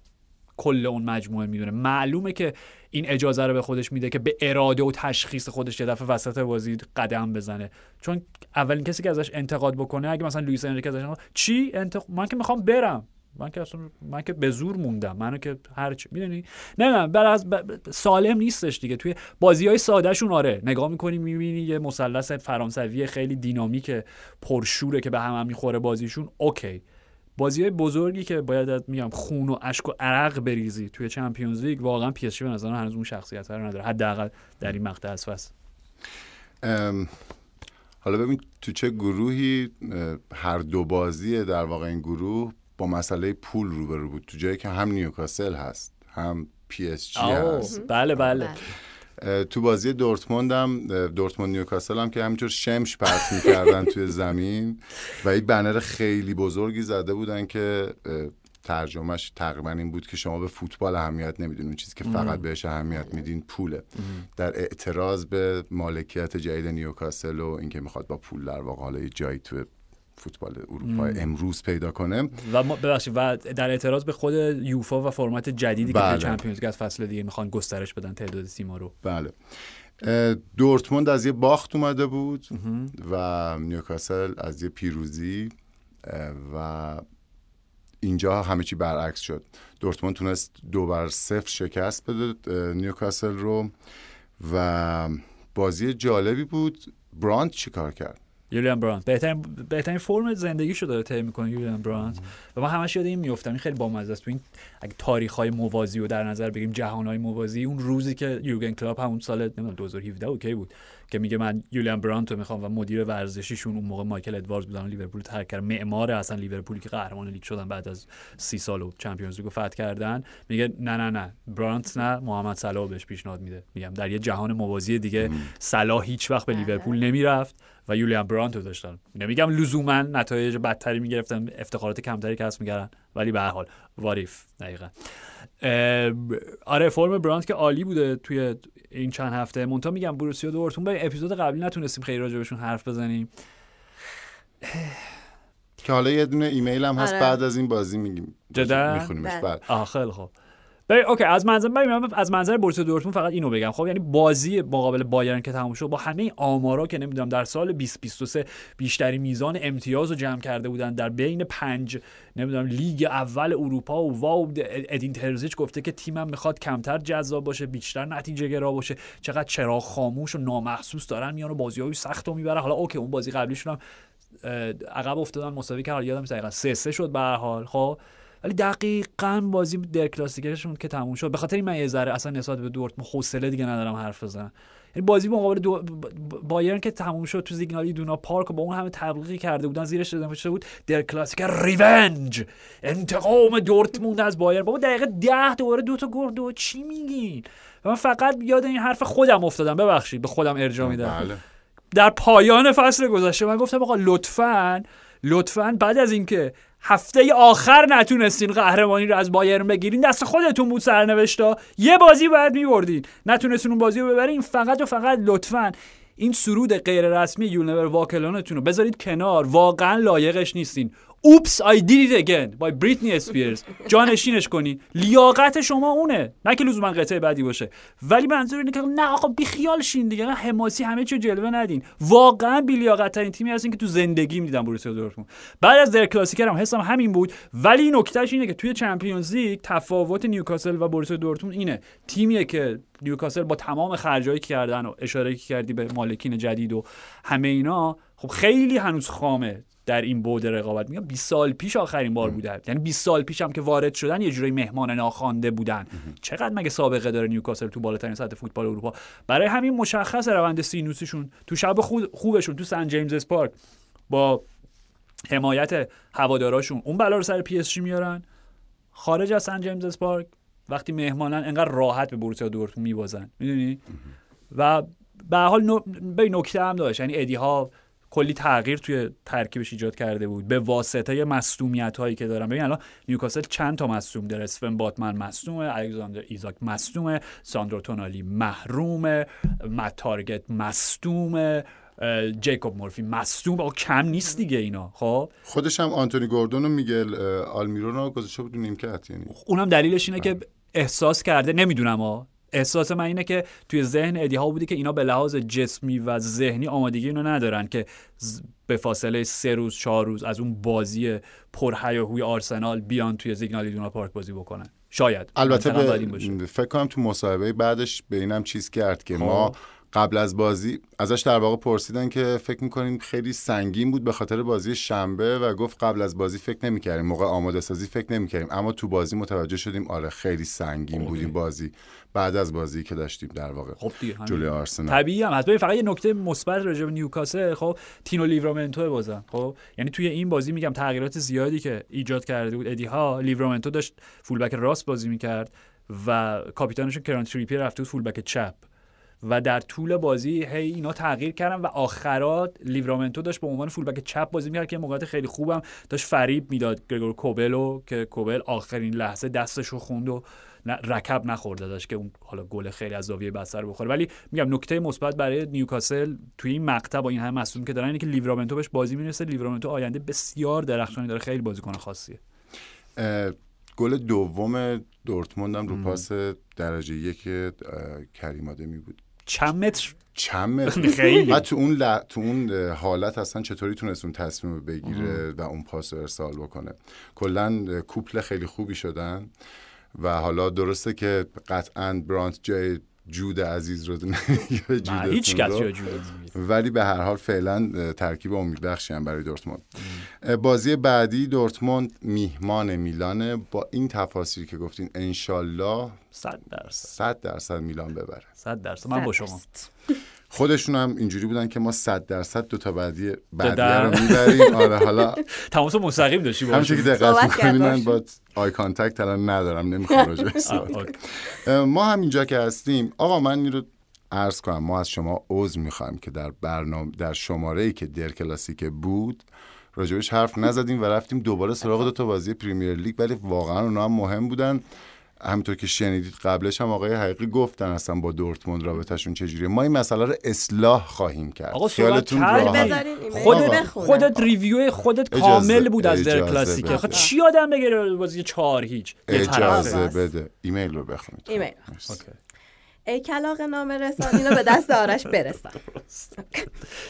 کل اون مجموعه می‌دونه. معلومه که این اجازه رو به خودش میده که به اراده و تشخیص خودش یه دفعه وسط بازی قدم بزنه. چون اولین کسی که ازش انتقاد بکنه اگه مثلا لوئیس انریکه ازش چی؟ انتق... من که می‌خوام برم. من که اصلا من که به زور موندم. منو که هر چی می‌دونی؟ نه نه بر از سالم نیستش دیگه. توی بازی های ساده شون آره. نگاه می‌کنی می‌بینی یه مثلث فرانسوی خیلی دینامیک پرشوره که به هم, هم می‌خوره بازیشون. okay. بازی های بزرگی که باید میگم خون و اشک و عرق بریزی توی Champions League واقعا PSG به نظر هنوز اون شخصیت رو نداره. حداقل در این مقطع از فصل. حالا ببین تو چه گروهی هر دو بازی در واقع این گروه با مسئله پول روبرو بود تو جایی که هم نیوکاسل هست هم PSG آه، هست. بله بله. بله. تو بازی دورتموند هم دورتموند نیوکاسل هم که همینطور شمش پرت می‌کردن توی زمین و یک بنر خیلی بزرگی زده بودن که ترجمهش تقریبا این بود که شما به فوتبال اهمیت نمیدین. اون چیزی که فقط بهش اهمیت میدین پوله. در اعتراض به مالکیت جدید نیوکاسل و اینکه می‌خواد با پول در واقع حالا یه جایی تو فوتبال اروپا امروز پیدا کنه. و ما ببخشید و در اعتراض به خود یوفا و فرمت جدیدی که بله. توی چمپیونز لیگ از فصل دیگه می‌خوان گسترش بدن تعداد تیم‌ها رو. بله. دورتموند از یه باخت اومده بود و نیوکاسل از یه پیروزی و اینجا همه چی برعکس شد. دورتموند تونست دو بر صفر شکست بده نیوکاسل رو و بازی جالبی بود. برانت چی کار کرد؟ یولیان برانت بهترین بهترین فرم زندگیشو داره طی می‌کنه یولیان برانت و من همش یاد این میافتم. این خیلی بامزه است. تو این اگه تاریخ های موازی رو در نظر بگیریم جهان های موازی اون روزی که یورگن کلوپ همون سال نمی‌دونم 2017 okay بود. که میگه من یولیان برانت رو می‌خوام و مدیر ورزشیشون اون موقع مایکل ادواردز بودن لیورپول ترک کرد معمار اصلا لیورپولی که قهرمان لیگ شدن بعد از سی سال و Champions League رو فتح کردن. میگه نه نه نه برانت نه محمد صلاح بهش پیشنهاد میده. میگم در یه جهان موازی دیگه صلاح هیچ وقت به لیورپول نمی‌رفت و یولیان برانت رو داشتن. نمیگم لزوما نتایج بدتری می‌گرفتن افتخارات کمتری کسب می‌کردن ولی به هر حال what if دقیقا. آره فرم برانت که عالی بوده توی این چند هفته. مونتا میگم بروسیا دورتموند به اپیزود قبلی نتونستیم خیلی راجبشون حرف بزنیم. که حالا یه دونه ایمیل هم هست آره. بعد از این بازی میگیم جدا؟ میخونیمش آه خیلی خوب. ببین اوکی از منظر من از منظر بورسیا دورتموند فقط اینو بگم. خب یعنی بازی مقابل بایرن که تموم شد با همه آمارا که نمی‌دونم در سال 2023 بیشتری میزان امتیاز رو جمع کرده بودن در بین پنج نمی‌دونم لیگ اول اروپا و wow ادین ترزیچ گفته که تیمم می‌خواد کمتر جذاب باشه بیشتر نتیجه گرا باشه. چقدر چراغ خاموش و نامحسوس دارن میان و بازیای سخت رو می‌برن. حالا okay اون بازی قبلیشون هم عقب افتادن مساوی کرد یادم نیست دقیقاً سه سه شد به هر حال. خب ولی دقیقا بازی Der Klassiker شون که تموم شد. به خاطر این من یه ذره اصلا نسبت به دورتموند حوصله دیگه ندارم حرف بزنم. یعنی بازی مقابل دو... بایرن که تموم شد تو زیگنال ایدونا پارک و با اون همه تبلیغی کرده بودن زیرش نوشته بود Der Klassiker revenge. انتقام دورتموند از بایرن. بابا دقیقه ده دوباره دو تا گل دو چی میگین؟ من فقط یاد این حرف خودم افتادم. ببخشید به خودم ارجاع میدم. بله در پایان فصل گذشته من گفتم آقا لطفا لطفا بعد از اینکه هفته آخر نتونستین قهرمانی رو از بایرن بگیرین. دست خودتون بود سرنوشتا. یه بازی باید میبردین. نتونستین اون بازی رو ببرین. فقط و فقط لطفا این سرود غیر رسمی یونیور واکلانتون رو بذارید کنار. واقعا لایقش نیستین. Oops I did it again by بریتنی اسپیرز جانشینش کنین لیاقت شما اونه. نه که لزوما قطعه بعدی باشه. ولی منظور اینه که نه آقا بیخیال شین دیگه. حماسی همه چیو جلوه ندین. واقعا بی لیاقت ترین تیمی هستین که تو زندگیم دیدم بروسیا دورتموند. بعد از Der Klassiker هم حسم همین بود. ولی نکتهش اینه که توی Champions League تفاوت نیوکاسل و بروسیا دورتموند اینه. تیمیه که نیوکاسل با تمام خرجایی که کردن و اشاره کردی به مالکین جدید و همه اینا خب خیلی هنوز خامه. در این بعد رقابت میگم 20 سال پیش آخرین بار بوده. یعنی 20 سال پیش هم که وارد شدن یه جوری مهمان ناخوانده بودن. چقدر مگه سابقه داره نیوکاسل تو بالاترین سطح فوتبال اروپا؟ برای همین مشخص روند سینوسیشون تو شب خود خوبشون تو سن جیمز پارک با حمایت هواداراشون. اون بلا رو سر PSG میارن. خارج از سن جیمز پارک وقتی مهمانن انقدر راحت به بروسیا دورتموند میبازن. می‌دونی؟ و به حال نو- یه نکته هم داشت یعنی ادی هاو کلی تغییر توی ترکیبش ایجاد کرده بود. به واسطه مصدومیت هایی که دارن. ببین الان نیوکاسل چند تا مصدوم داره؟ اسون بوتمن مصدومه الکساندر ایزاک مصدومه ساندرو تونالی محرومه مت تارگت مصدومه جیکوب مورفی مصدوم. آقا کم نیست دیگه اینا. خب؟ خودش هم آنتونی گوردون و میگل آلمیرون رو گذاشته بود نیمکت یعنی. اونم دلیلش اینه که احساس کرده. نمی‌دونم ها احساس من اینه که توی ذهن ادی ها بوده که اینا به لحاظ جسمی و ذهنی آمادگی اینو ندارن که به فاصله سه روز چهار روز از اون بازی پرهیاهوی آرسنال بیان توی زیگنال ایدونا پارک بازی بکنن شاید البته. به فکر کنم تو مصاحبه بعدش به اینم چیز کرد که خب. ما قبل از بازی ازش در واقع پرسیدن که فکر می‌کنیم خیلی سنگین بود به خاطر بازی شنبه و گفت قبل از بازی فکر نمی‌کردیم موقع آماده سازی فکر نمی‌کردیم. اما تو بازی متوجه شدیم آره خیلی سنگین بود این بازی. بعد از بازی که داشتیم در واقع خب. جلوی آرسنال. طبیعی هم. هست ببین فقط یه نکته مثبت راجع به نیوکاسل خب تینو لیورامنتو بازم خب. یعنی توی این بازی میگم تغییرات زیادی که ایجاد کرده بود. ادی هاو لیورامنتو داشت full-back راست بازی می‌کرد و کاپیتانشون کیران تریپیر رفته بود full-back چپ. و در طول بازی هی اینا تغییر کردن و آخرات لیورامنتو داشت به عنوان full-back چپ بازی می‌کرد که موقعیت خیلی خوبم داشت فریب می‌داد گرگور کوبل رو که کوبل آخرین لحظه دستش رو خوند و رکب نخورده داشت که اون حالا گل خیلی از زاویه بستر بخوره. ولی میگم نکته مثبت برای نیوکاسل توی این مقطع با این همه مصدوم که دارن اینه که لیورامنتو بهش بازی می‌رسه. لیورامنتو آینده بسیار درخشانی داره. خیلی بازیکن خاصیه. گل دوم دورتموند هم رو پاس درجه یک کریم آدمی بود. چند متر؟ چند متر؟ خیلی. تو اون ل... تو اون حالت اصلا چطوری تونست اون تصمیم بگیره و اون پاس رو ارسال بکنه. کلا کوپل خیلی خوبی شدن و حالا درسته که قطعا برانت جای جود عزیز رو هیچ جود ولی به هر حال فعلا ترکیب امیدبخشی هم برای دورتموند. بازی بعدی دورتموند میهمان میلانه. با این تفاصیل که گفتین انشالله 100 درصد. 100 درصد میلان ببره. 100 درصد. من با شما. خودشون هم اینجوری بودن که ما 100 درصد دو تا بعدی بعدی رو می‌بریم. آره حالا تماس مستقیم داشتی با که دقت می‌کنین من با eye contact الان ندارم نمی‌خوام راجع ما هم اینجا که هستیم آقا من این رو عرض کنم ما از شما عذر می‌خوایم که در برنامه در شماره ای که Der Klassiker بود راجبش حرف نزدیم و رفتیم دوباره سراغ دو تا بازی Premier League ولی واقعا اونا هم مهم بودن. همینطور که شنیدید قبلش هم آقای حقیقی گفتن اصلا با دورتموند رابطهشون چجوریه. ما این مسئله رو اصلاح خواهیم کرد. آقا خیالتون خودت خودت review خودت کامل بود از Der Klassiker ه خب چی آدم بگیره بازی چهار هیچ؟ اجازه بده. ایمیل رو بخونید. ایمیل. ای کلاغ نام رسان اینو به دست آرش برسان.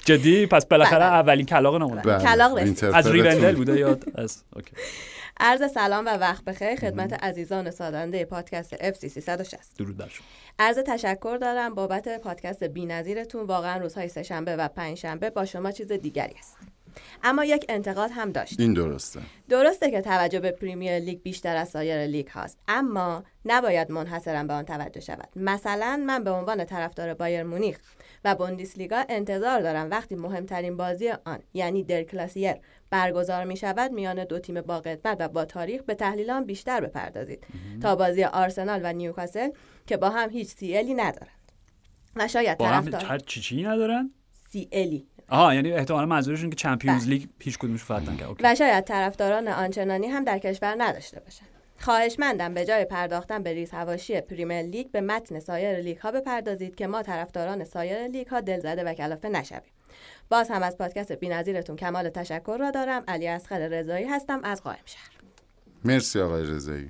جدی؟ پس بالاخره بله. اولین کلاغ نام بله. کلاغ از ریوندل بوده یاد از okay. عرض سلام و وقت بخیر خدمت عزیزان سازنده پادکست FC 360 درود بر شما. عرض تشکر دارم بابت پادکست بی‌نظیرتون. واقعا روزهای سهشنبه و پنجشنبه با شما چیز دیگری است اما یک انتقاد هم داشت. این درسته. درسته که توجه به Premier League بیشتر از سایر لیگ هاست اما نباید منحصرا به آن توجه شود. مثلا من به عنوان طرفدار بایرن مونیخ و بوندسلیگا انتظار دارم وقتی مهمترین بازی آن یعنی Der Klassiker برگزار می شود میان دو تیم با قدمت و با تاریخ به تحلیل آن بیشتر بپردازید. تا بازی آرسنال و نیوکاسل که با هم هیچ سی الی ندارند. و شاید طرفدار چی چی ندارن؟ سی الی آها یعنی احتمالا منظورشون که چمپیونز بله. لیگ هیچ کدومش فتح نکرد. و شاید طرفداران آنچنانی هم در کشور نداشته باشند خواهشمندم به جای پرداختن به ریز حواشی پریمیر لیگ به متن سایر لیگ ها بپردازید که ما طرفداران سایر لیگ ها دلزده و کلافه نشویم. باز هم از پادکست بی‌نظیرتون کمال تشکر را دارم. علی اصغر رضایی هستم. از قائم شهر. مرسی آقای رضایی.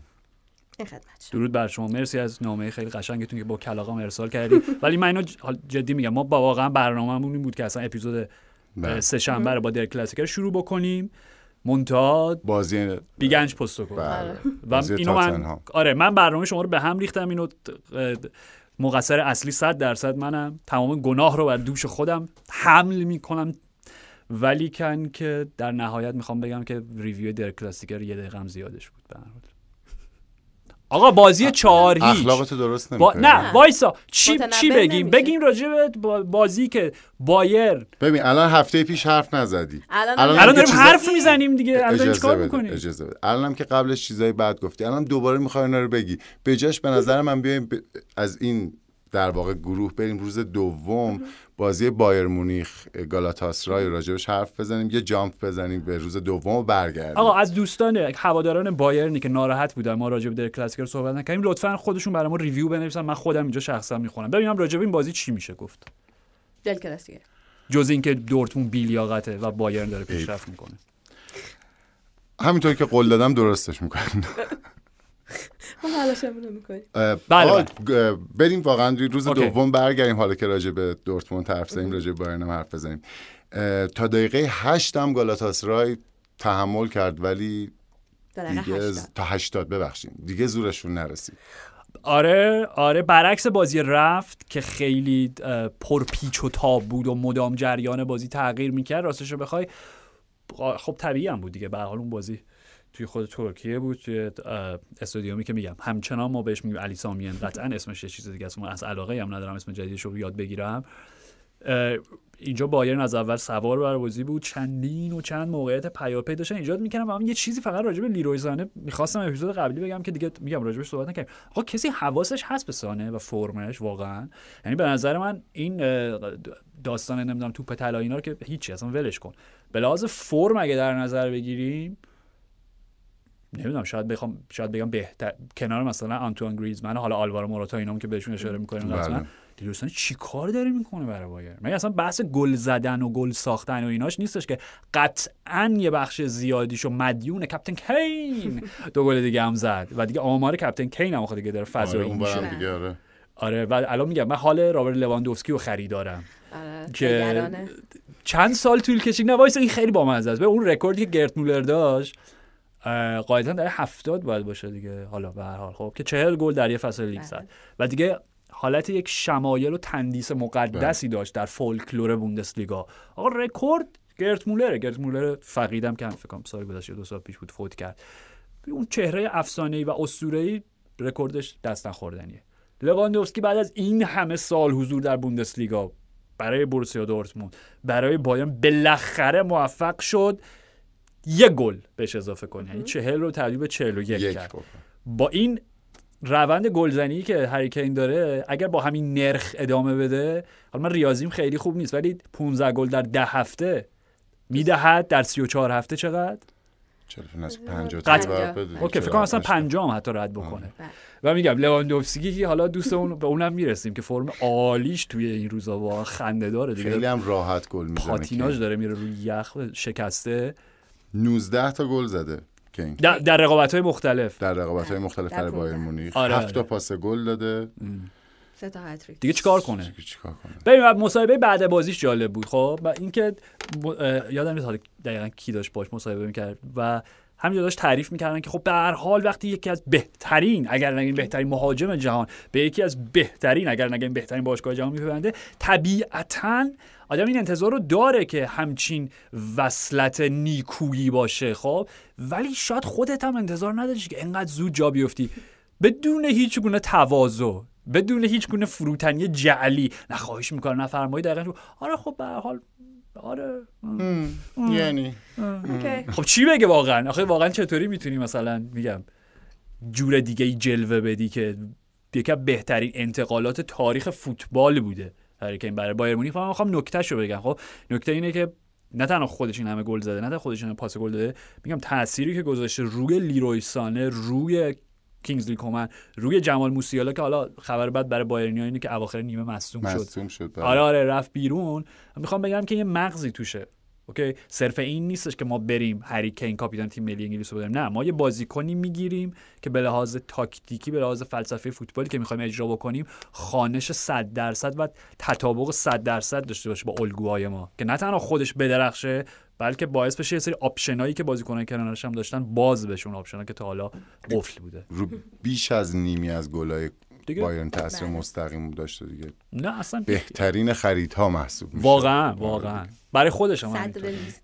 این خدمت درود بر شما. مرسی از نامه خیلی قشنگتون که با کلاغ هام ارسال کردی. ولی من اینو جدی میگم. ما با واقعا برنامه‌مون این بود که اصلا اپیزود بله. سه شنبه رو با در کلاسیکر شروع بکنیم. منتها بازی بیگنج پستو کن بله. و اینو من آره من برنامه شما رو به هم ریختم. اینو مقصر اصلی صد درصد منم. تمام گناه رو بر دوش خودم حمل می‌کنم. ولی کن که در نهایت می‌خوام بگم که ریویو در کلاسیکر یه دقیقه زیادش بود به آقا بازی چهار هیچ. اخلاقت درست با... نه وایسا. چی چی بگیم؟ بگیم راجع به بازی که بایر ببین الان هفته پیش حرف نزدی. الان, الان داریم حرف می‌زنیم دیگه. الان چیکار می‌کنیم اجازه بده. الانم که قبلش چیزای بد گفتی. الان دوباره می‌خوای اینا رو بگی. به جاش به نظر من بیایم از این در واقع گروه بریم روز دوم بازی بایر مونیخ گالاتاسرای راجبش حرف بزنیم یه جامپ بزنیم به روز دوم و برگردیم. آقا از دوستان هواداران بایرنی که ناراحت بودن ما راجب در کلاسیکر صحبت نکردیم لطفا خودشون برای ما ریویو بنویسن. من خودم اینجا شخصا می‌خونم. ببینم راجب این بازی چی میشه گفت. دل کلاسیکر جز اینکه دورتموند بیلیاقته و بایرن داره پیشرفت می‌کنه. همینطور که قول دادم درستش می‌کنم بله, بله. بریم واقعا روز دوم برگردیم حالا که راجع به دورتموند حرف زدیم راجع به بایرن حرف بزنیم. تا دقیقه هشت هم گالاتاسرای تحمل کرد ولی دیگه تا هشتاد ببخشیم دیگه زورشون نرسید. آره آره برعکس بازی رفت که خیلی پرپیچ و تاب بود و مدام جریان بازی تغییر می‌کرد. راستش رو بخوای خب طبیعی هم بود دیگه. به حال اون بازی توی خود ترکیه بود توی استادیومی که میگم. همچنان ما بهش میگیم علی سامیان قطعا اسمش یه چیز دیگه است. از علاقه هم ندارم اسم جدیدش رو یاد بگیرم. اینجا بایرن از اول سوار بر بازی بود. چندین و چند موقعیت پیاپی داشتن ایجاد می‌کردن. و من یه چیزی فقط راجع به لیروی زانه می‌خواستم اپیزود قبلی بگم که دیگه میگم راجبش صحبت نکردیم. آقا کسی حواسش هست به سانه و فرمش؟ واقعا. یعنی به نظر من این داستان نمی‌دونم توپ طلا اینا رو که هیچی اصلا ولش کن. به فرم اگه در نظر بگیریم نمی‌دونم شاید بخوام شاید بگم بهتر. کنار مثلا آنتوان گریزمن حالا آلوارو موراتا اینام که بهشون اشاره می‌کنیم مثلا لیروی سانه چی کار داره می‌کنه برای بایر؟ مگه اصلا بحث گل زدن و گل ساختن و ایناش نیستش که قطعا یه بخش زیادیشو مدیون captain کین دو گل دیگه هم زد و دیگه آمار captain کین هم دیگه داره فضایی آره میشه. دیگه آره. آره و الان میگم من حال رابرت لواندوفسکی رو خریدارم. آره. که چند سال طول کشید نه وایس این خیلی بامزه است. به اون رکوردی که گرد مولر داشت قاعدتا در هفتاد باید باشه دیگه. حالا به هر حال. خب که چهل گل در یه فصل لیگ زد. بله. و دیگه حالت یک شمایل و تندیس مقدسی بله. داشت در فولکلور بوندسلیگا. آقا رکورد گرد مولر گرد مولر فقیدم که هم فکر کنم سال گذشته دو سال پیش بود فوت کرد. اون چهره افسانه‌ای و اسطوره‌ای رکوردش دست نخوردنیه. لواندوفسکی بعد از این همه سال حضور در بوندسلیگا برای بورسیا دورتموند برای بایرن بالاخره موفق شد. یه گل بهش اضافه کنه یعنی چهل رو تبدیل به چهل و یک کرد. با این روند گلزنی که هریکین داره اگر با همین نرخ ادامه بده حالا من ریاضیم خیلی خوب نیست ولی 15 گل در ده هفته می‌دهد در 34 هفته چقدر؟ اوکی فکر کنم اصلا پنجام حتی رد بکنه. بله. و میگم لواندوفسکی که حالا دوست اون به اونم می‌رسیم که فرم عالیش توی این روزا واقعا خنده داره دیگه. خیلی هم راحت گل می‌زنه پاتیناژ داره میره روی یخ شکسته. 19 تا گل زده کین در, در رقابت های مختلف. در رقابت های مختلف در بایر مونیخ. آره. هفت تا پاس گل داده. دیگه چیکار کنه؟ چیکار کنه؟ ببین مصاحبه بعد بازیش جالب بود خب؟ و اینکه یادم نیست دقیقا کی داشت باش مصاحبه می‌کرد. و همینجا داشت تعریف می‌کردن که خب به هر حال وقتی یکی از بهترین اگر نگیم بهترین مهاجم جهان به یکی از بهترین اگر نگیم بهترین باشگاه جهان میپیونده طبیعتا آدم این انتظار رو داره که همچین وصلت نیکویی باشه خب؟ ولی شاید خودت هم انتظار نداری که انقدر زود جا بیفتی. بدون هیچ گونه تواضع بدون هیچ گونه فروتنی جعلی. نه خواهش می‌کنم نفرمایی دقیقا. آره خب به حال آره. یعنی. خب چی بگه واقعا؟ آخه واقعا چطوری می‌تونی مثلا میگم جور دیگه ای جلوه بدی که یکی بهترین انتقالات تاریخ فوتبال بوده؟ این برای بایر مونیخ. من می‌خوام نکتهشو بگم. خب نکته اینه که نه تنها خودش این همه گل زده نه تنها خودش این پاس گل داده میگم تأثیری که گذاشته روی لیروی سانه روی کینگزلی کومن روی جمال موسیالا که حالا خبر بعد برای بایرنیا اینه که اواخر نیمه مصدوم شد. شد بله. آره آره رفت بیرون. می‌خوام بگم که یه مغزی توشه. اوکی؟ صرف این نیستش که ما بریم هری کین کاپیتان تیم ملی انگلیس رو بدیم. نه ما یه بازیکنی می‌گیریم که به لحاظ تاکتیکی به لحاظ فلسفه فوتبالی که می‌خوایم اجرا بکنیم خانش 100 درصد و تطابق 100 درصد داشته باشه با الگوهای ما. که نه تنها خودش بدرخشه بلکه باعث بشه یه سری آپشنایی که بازیکنان کنارش هم داشتن باز بشون آپشنا که تا حالا قفل بوده. رو بیش از نیمی از گلای بایرن تاثیر بله. مستقیم داشته دیگه. نه اصلا بهترین خریدها محسوب میشه. واقعا واقعا. برای خودش هم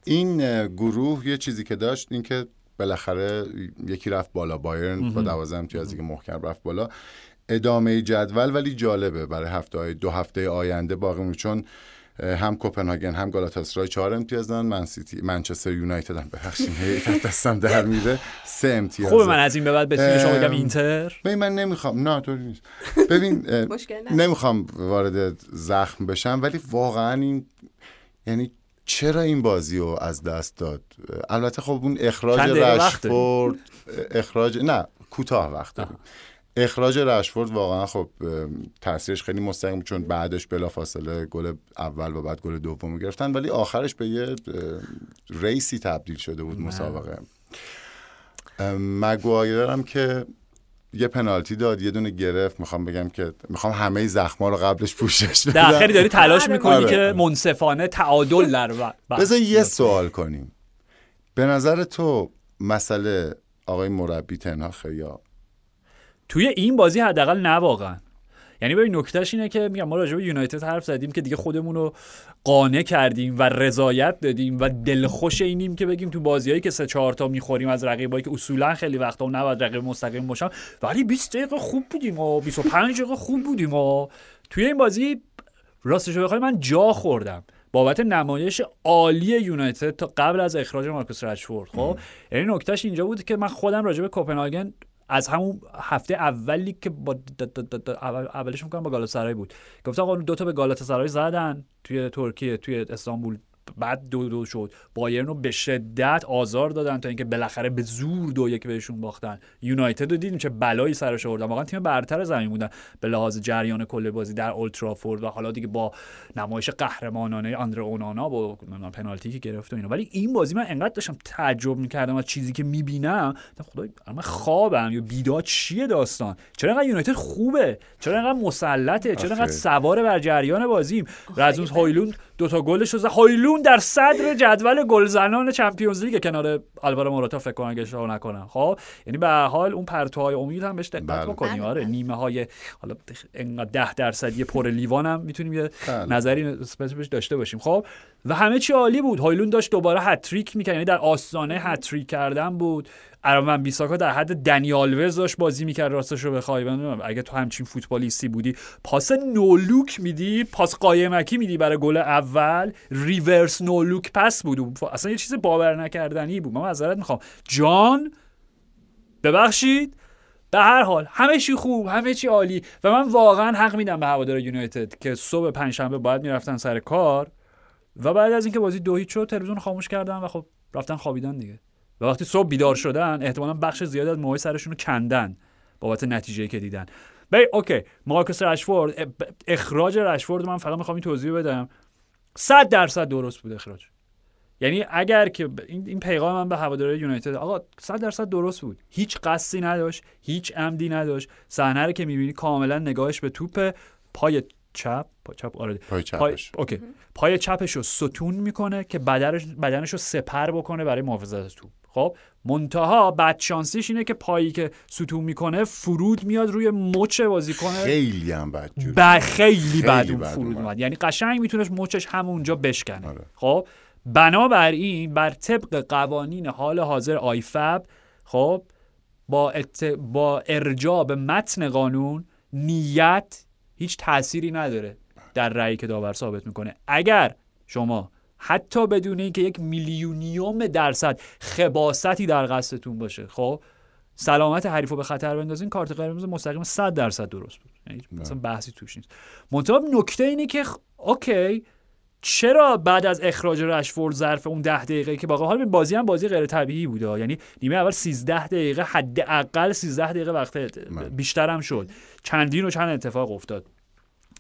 این گروه یه چیزی که داشت این که بالاخره یکی رفت بالا. بایرن با 12 امتیازی که محکم رفت بالا. ادامه جدول ولی جالبه. برای هفته های دو هفته آینده باقی چون هم کوپنهاگن هم گالاتاسرای چهار امتیاز دارن من سیتی منچستر یونایتد هم ببخشید دستم در میره. سه امتیاز. خوبه من از این به بعد به شما بگم اینتر؟ ببین من نمی‌خوام. نه طوری نیست. ببین نمی‌خوام وارد زخم بشم ولی واقعا این یعنی چرا این بازی رو از دست داد؟ البته خب اون اخراج رشفورد اخراج نه کوتاه وقت اخراج رشفورد واقعا خب تاثیرش خیلی مستقیم چون بعدش بلا فاصله گل اول و بعد گل دوم گرفتن ولی آخرش به یه ریسی تبدیل شده بود مسابقه. مگوایر هم که یه پنالتی داد یه دونه گرفت. می‌خوام بگم که می‌خوام همه زخما رو قبلش پوشش بدم. خیلی داری تلاش آره. می‌کنی آره. که منصفانه تعادل در بذار یه سوال کنیم. به نظر تو مسئله آقای مربی تنها یا توی این بازی حداقل نه واقعا. یعنی ببین نکتهش اینه که میگم ما راجع به یونایتد حرف زدیم که دیگه خودمون رو قانع کردیم و رضایت دادیم و دلخوش اینیم که بگیم تو بازیایی که سه چهار تا می‌خوریم از رقیبایی که اصولا خیلی وقتا نباید رقیب مستقیم باشن. ولی 20 دقیقه خوب بودیم و 25 دقیقه خوب بودیم و توی این بازی راستش بخوای من جا خوردم. بابت نمایش عالی یونایتد تا قبل از اخراج مارکوس رشفورد خب؟ یعنی نکتهش اینجا بود که من خودم راجع به کوپنهاگن از همون هفته اولی که با اولش می‌کنم با گالاتاسرای بود. گفتم آقا دو تا به گالاتاسرای زدن توی ترکیه توی استانبول. بعد دو دو شد. بایرن رو به شدت آزار دادن تا اینکه بالاخره به زور دو یک بهشون باختن. یونایتد رو دیدیم چه بلایی سرش آوردن. واقعا تیم برتر زمین بودن. به لحاظ جریان کل بازی در اولترافورد و حالا دیگه با نمایش قهرمانانه آندر اونانا با پنالتی که گرفت و اینا. ولی این بازی من انقدر داشتم تعجب می‌کردم از چیزی که می‌بینم خدای من خوابم یا بیداد چیه داستان؟ چرا انقدر یونایتد خوبه؟ چرا انقدر مسلطه؟ چرا انقدر سوار بر جریان بازیم؟ رزوز هایلوند دو تا گلش رو هایلون در صدر جدول گلزنان چمپیونز لیگ کنار آلوارو موراتا فکر کنم اگه نکنم. خب یعنی به حال اون پرتوهای امید هم بهش دقت بله. بکنیم. آره بله. نیمه های حالا انقدر 10 درصدی پر لیوان هم می‌تونیم یه بله. نظری بهش داشته باشیم. خب و همه چی عالی بود. هویلوند داشت دوباره هتریک می‌کرد. یعنی در آستانه هتریک کردن بود. آرون وان بیساکا در حد دنی آلوز داشت بازی می‌کرد راستش رو بخوای اگه تو همچین فوتبالیستی بودی پاس no look میدی پاس قایمکی میدی برای گل اول reverse no look pass بود. اصلا یه چیز باور نکردنی بود. من معذرت می‌خوام. جان ببخشید. به هر حال همه چی خوب همه چی عالی و من واقعا حق میدم به هوادار یونایتد که صبح پنجشنبه باید می‌رفتن سر کار و بعد از اینکه بازی دو هیچ تلویزیون خاموش کردن و خب رفتن خوابیدن دیگه. و وقتی صبح بیدار شدن احتمالا بخش زیادی از موهای سرشون رو کندن بابت نتیجه که دیدن. بی اوکی مارکوس رشفورد اخراج رشفورد من فقط می‌خوام این توضیح بدم. 100 درصد درست بود اخراج. یعنی اگر که این پیغام من به هواداری یونایتد آقا 100 درصد درست بود. هیچ قصدی نداشت هیچ عمدی نداشت. صحنه رو که می‌بینی کاملا نگاهش به توپ پای چپ پای چپ آره. پای چپش. اوکی. پای چپش رو ستون می‌کنه که بدنش بدنش رو سپر بکنه برای محافظت از توپ. خب منتها بد شانسیش اینه که پایی که ستون می‌کنه فرود میاد روی مچ بازیکن خیلی هم بد ب... خیلی, بد اون فرود اومد. یعنی قشنگ می‌تونست مچش همونجا بشکنه. آره. خب بنابراین بر طبق قوانین حال حاضر آیفب خب با, ات... با ارجاع به متن قانون نیت هیچ تأثیری نداره در رأیی که داور ثابت می‌کنه. اگر شما حتی بدون اینکه یک میلیونیوم درصد خباستی در قصدتون باشه. خب سلامت حریف رو به خطر بندازین کارت قرمز مستقیم 100 درصد درست بود. یعنی مثلا بحثی توش نیست. منتها نکته اینه که اوکی چرا بعد از اخراج رشفورد ظرف اون ده دقیقه که باقی حال بازی هم بازی غیر طبیعی بوده یعنی نیمه اول 13 دقیقه حداقل 13 دقیقه وقت بیشتر هم شد. چندین و چند اتفاق افتاد.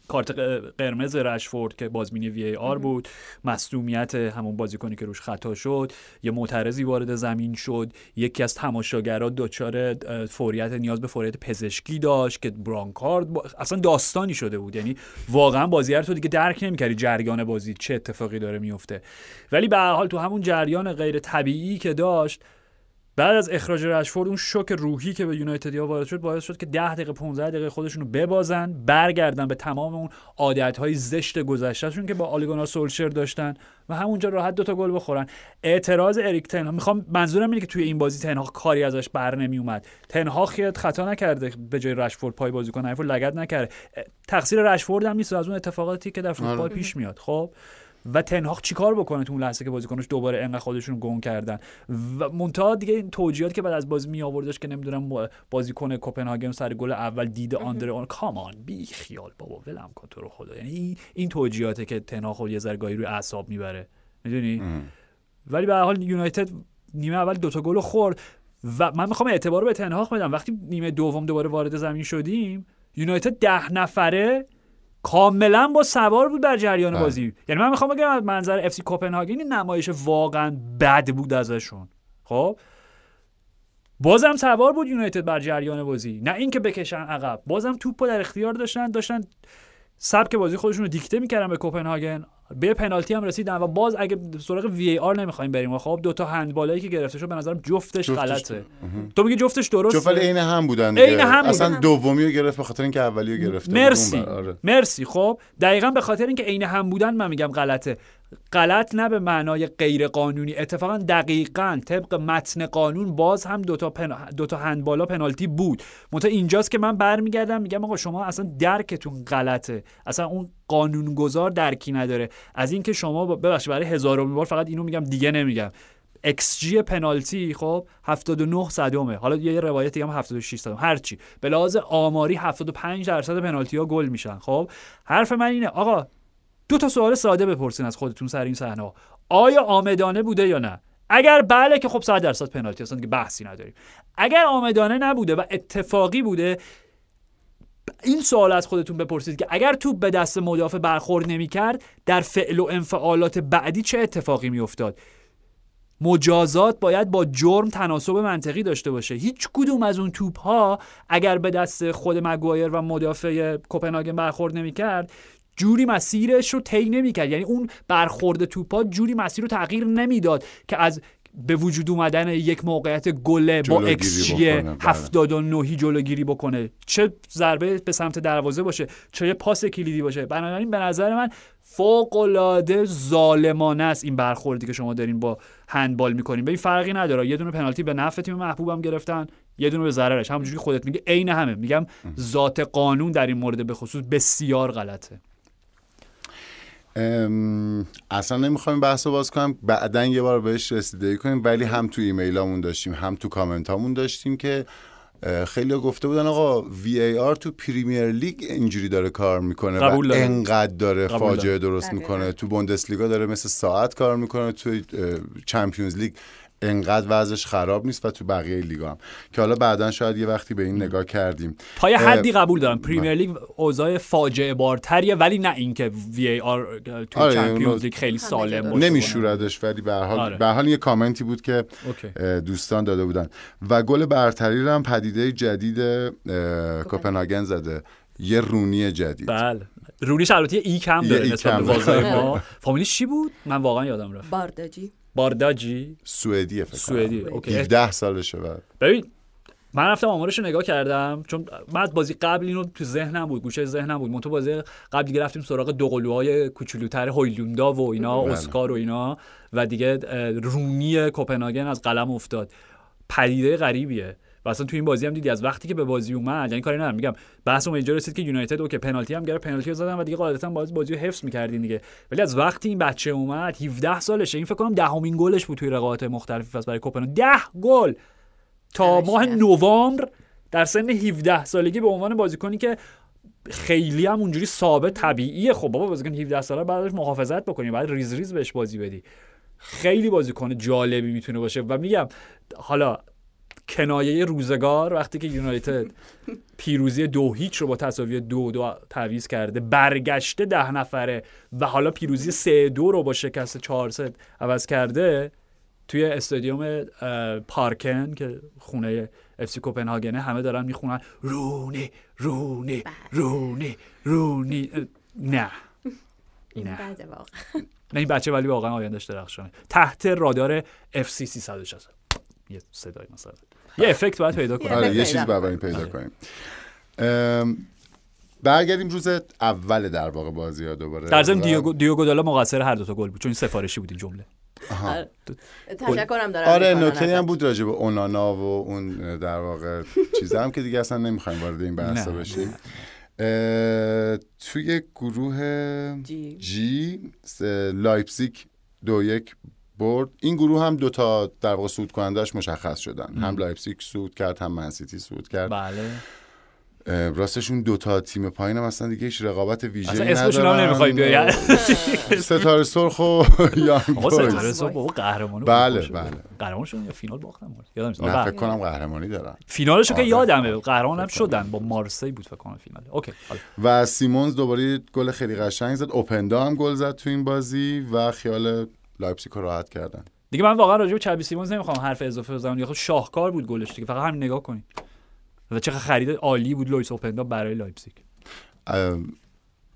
کارت قرمز رشفورد که بازبینی وی ای آر بود مصدومیت همون بازیکنی که روش خطا شد یه معترضی وارد زمین شد یکی از تماشاگرها دچار فوریت نیاز به فوریت پزشکی داشت که برانکارد اصلا داستانی شده بود. یعنی واقعا بازیگر تو دیگه درک نمی‌کردی جریان بازی چه اتفاقی داره میفته ولی به حال تو همون جریان غیر طبیعی که داشت بعد از اخراج رشفورد اون شوک روحی که به یونایتدیا وارد شد باعث شد که 10 دقیقه 15 دقیقه خودشون رو ببازن برگردن به تمام اون عادت‌های زشت گذشتهشون که با اوله گونار سولشر داشتن و همونجا راحت دوتا گل بخورن. اعتراض اریک تنها می‌خوام منظورم اینه که توی این بازی تنها کاری ازش بر نمی اومد تنها خیلی خطا نکرده به جای رشفورد پای بازیکن. حریف لگد نکرده. تقصیر رشفورد هم نیست از اون اتفاقاتی که در فوتبال آره. پیش میاد. خب؟ و تنهاق چیکار بکنه تو اون لحظه که بازیکنش دوباره انقدر خودشون گم کردن؟ و منتها دیگه این توجیهات که بعد از بازی می آوردش که نمی‌دونم بازیکن کوپنهاگن سر گل اول دیده آندر اون کامان بی خیال بابا ولم کن تو رو خدا. یعنی این توجیهاته که تنها خود یه ذره روی اعصاب می‌بره. می‌دونی؟ ولی به هر حال یونایتد نیمه اول دوتا گل خورد و من می‌خوام اعتبار به تنهاق بدم. وقتی نیمه دوم دوباره وارد زمین شدیم یونایتد ده نفره کاملا با سوار بود در جریان بله. بازی. یعنی من می‌خوام بگم از منظر اف سی کوپنهاگن نمایش واقعا بد بود ازشون. خب؟ بازم سوار بود یونایتد بر جریان بازی. نه اینکه بکشن عقب. بازم توپ در اختیار داشتن داشتن سبک بازی خودشون رو دیکته می‌کردن به کوپنهاگن به پنالتی هم رسیدن و باز اگه سراغ وی ای آر نمی‌خوایم بریم خب دو تا هندبالایی که گرفته شد به نظرم جفتش, غلطه. تو میگی جفتش درسته؟ جفت عین هم بودن عین هم اصلا دومی رو گرفت به خاطر اینکه اولی رو گرفته مرسی. آره. مرسی. خب دقیقا به خاطر اینکه عین هم بودن من میگم غلطه. غلط نه به معنای غیر قانونی اتفاقا دقیقا طبق متن قانون باز هم دوتا, پن... دوتا هندبالا پنالتی بود. منتها اینجاست که من برمیگردم میگم آقا شما اصلا درکتون غلطه. اصلا اون قانونگذار درکی نداره. از اینکه شما ببخشید برای هزارمین بار فقط اینو میگم دیگه نمیگم. جی پنالتی خب 79 صدمه. حالا یه روایت دیگه هم 76 صدم هر چی. به لحاظ آماری 75 درصد پنالتی ها گل میشن خب. حرف من اینه آقا دو تا سوال ساده بپرسین از خودتون سر این صحنه. آیا آمدانه بوده یا نه؟ اگر بله که خب 100 درصد پنالتی هستن که بحثی نداریم. اگر آمدانه نبوده و اتفاقی بوده این سوال از خودتون بپرسید که اگر توپ به دست مدافع برخورد نمی‌کرد در فعل و انفعالات بعدی چه اتفاقی میافتاد؟ مجازات باید با جرم تناسب منطقی داشته باشه. هیچ کدوم از اون توپ ها اگر به دست خود مگوایر و مدافع کوپنهاگن برخورد نمی‌کرد جوری مسیرش رو طی نمی‌کرد. یعنی اون برخورد توپا جوری مسیر رو تغییر نمی‌داد که از به وجود اومدن یک موقعیت گله با اکس جی 79 جلوگیری بکنه. چه ضربه به سمت دروازه باشه چه پاس کلیدی باشه. بنابراین به نظر من فوق العاده ظالمانه است این برخوردی که شما دارین با هندبال می‌کنین. به این فرقی نداره. یه دونه پنالتی به نفع تیم محبوبم گرفتن یه دونه به ضررش. همونجوری خودت میگه عین همه. میگم ذات قانون در این مورد به خصوص بسیار غلطه. اصلا نمی‌خوایم بحث رو باز کنم. بعدا یه بار بهش رسیدگی کنیم. ولی هم تو ایمیلامون داشتیم هم تو کامنت هامون داشتیم که خیلی گفته بودن آقا VAR تو پریمیر لیگ اینجوری داره کار می‌کنه و انقدر داره فاجعه درست می‌کنه. تو بوندسلیگا داره مثل ساعت کار می‌کنه تو چمپیونز لیگ انقدر وضعش خراب نیست و تو بقیه لیگا هم. که حالا بعدا شاید یه وقتی به این نگاه کردیم. تا یه حدی قبول دارم. پریمیر لیگ اوضاع فاجعه بارتریه ولی نه اینکه VAR تو آره چمپیونز لیگ خیلی سالم باشه. نمیشوردش ولی به هر حال آره. به حال یه کامنتی بود که دوستان داده بودن. و گل برتری رو هم پدیده جدید کوپنهاگن. زده. یه رونی جدید. بله. رونیش البته ای کم داره نسبت به ما. فامیلیش چی بود؟ من واقعا یادم رفت. بارداجی بارداجی؟ سوئدی فکر سوئدی. اوکی. 17 سالشه بعد. ببین من رفتم آمارش رو نگاه کردم چون من بازی قبل اینو تو ذهنم بود گوشه ذهنم بود. تو بازی قبل دیگه رفتیم سراغ دو قلوهای کوچولوتر هویلوندا و اینا بله. اسکار و اینا و دیگه رونی کوپنهاگن از قلم افتاد. پدیده غریبیه. و اصلا تو این بازی هم دیدی از وقتی که به بازی اومد یعنی کاری ندارم میگم بحث اینجا رسید که یونایتد اوکی پنالتی هم گرفت پنالتی زدن و دیگه قاعدتا بازی بازی رو حفظ می‌کردین دیگه. ولی از وقتی این بچه اومد 17 سالشه این فکر کنم دهمین گلش بود توی رقابت مختلفی فصل برای کوپن 10 گل! تا ماه نوامبر در سن 17 سالگی به عنوان بازیکنی که خیلی هم اونجوری ثابت طبیعیه. خب بابا بازیکن 17 ساله بعدش محافظت بکنی بعد ریز ریز بهش بازی بدی. خیلی بازیکن جالبی می‌تونه باشه. و میگم حالا کنایه روزگار وقتی که یونایتد پیروزی دو هیچ رو با تساوی دو دو تعویض کرده برگشته ده نفره و حالا پیروزی سه دو رو با شکست چهار سه عوض کرده توی استادیوم پارکن که خونه افسی کوپنهاگنه همه دارن می‌خونن رونی رونی بله. رونی رونی نه. نه. نه این بچه ولی واقعا آیندهش درخشانه. تحت رادار اف سی 360 یه صدای مثلا. یه افکت باید پیدا کنیم. آره یه چیز باید پیدا آره. کنیم. برگردیم روز اول در واقع بازی ها دوباره. در ضمن دیوگو دیوگو دالو مقصر هر دو تا گل بود چون سفارشی بود این جمله. آره. تشکرم دارم. آره نکته هم بود راجع به اونانا و اون در واقع چیزا هم که دیگه اصلا نمی‌خوایم وارد این بحثا بشیم. توی گروه جی, جی لایپزیگ دو یک برد. این گروه هم دوتا در واقع سود کنندش مشخص شدن. هم لایپزیگ سود کرد هم منسیتی سود کرد. بله. راستشون دوتا تیم پایین هم اصلا دیگه هیچ رقابت ویژه ندارن. اسمشون هم نمی‌خوای بیای ستاره سرخ و یانگ ستاره سرخ بابا قهرمانو بله بله. قهرمانشون یا فینال باختن یادم نیست. نه فکر کنم قهرمانی دارن. فینالشو که آره. یادمه. قهرمان هم شدن. با مارسی بود فکر کنم فینال. اوکی و سیمونز دوباره گل خیلی قشنگ زد. اوپندا هم گل زد تو این بازی و خیال لایپزیگ رو راحت کردن. دیگه من واقعا راجع به ژاوی سیمونز نمی‌خوام حرف اضافه بزنم. خب شاهکار بود گلش دیگه. فقط همین نگاه کنید و چقدر خرید عالی بود لوئیس اوپندا برای لایپزیگ.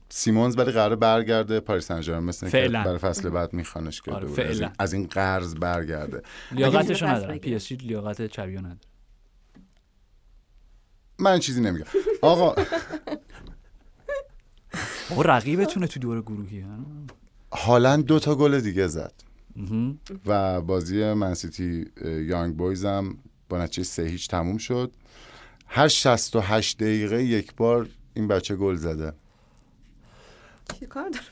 سیمونز ولی قرار برگرده. پاریس سن ژرمن مثل که برای فصل بعد میخوانش که آره از, این از این قرض برگرده. لیاقتش نداره پی اس جی لیاقت ژاوی نداره. من چیزی نمیگم. آقا رقیبتونه تو دور گروهی. هالند دو تا گل دیگه زد. و بازی منسیتی یانگ بویز هم با نتیجه سه هیچ تموم شد. هر 68 دقیقه یک بار این بچه گل زده. چی کار داره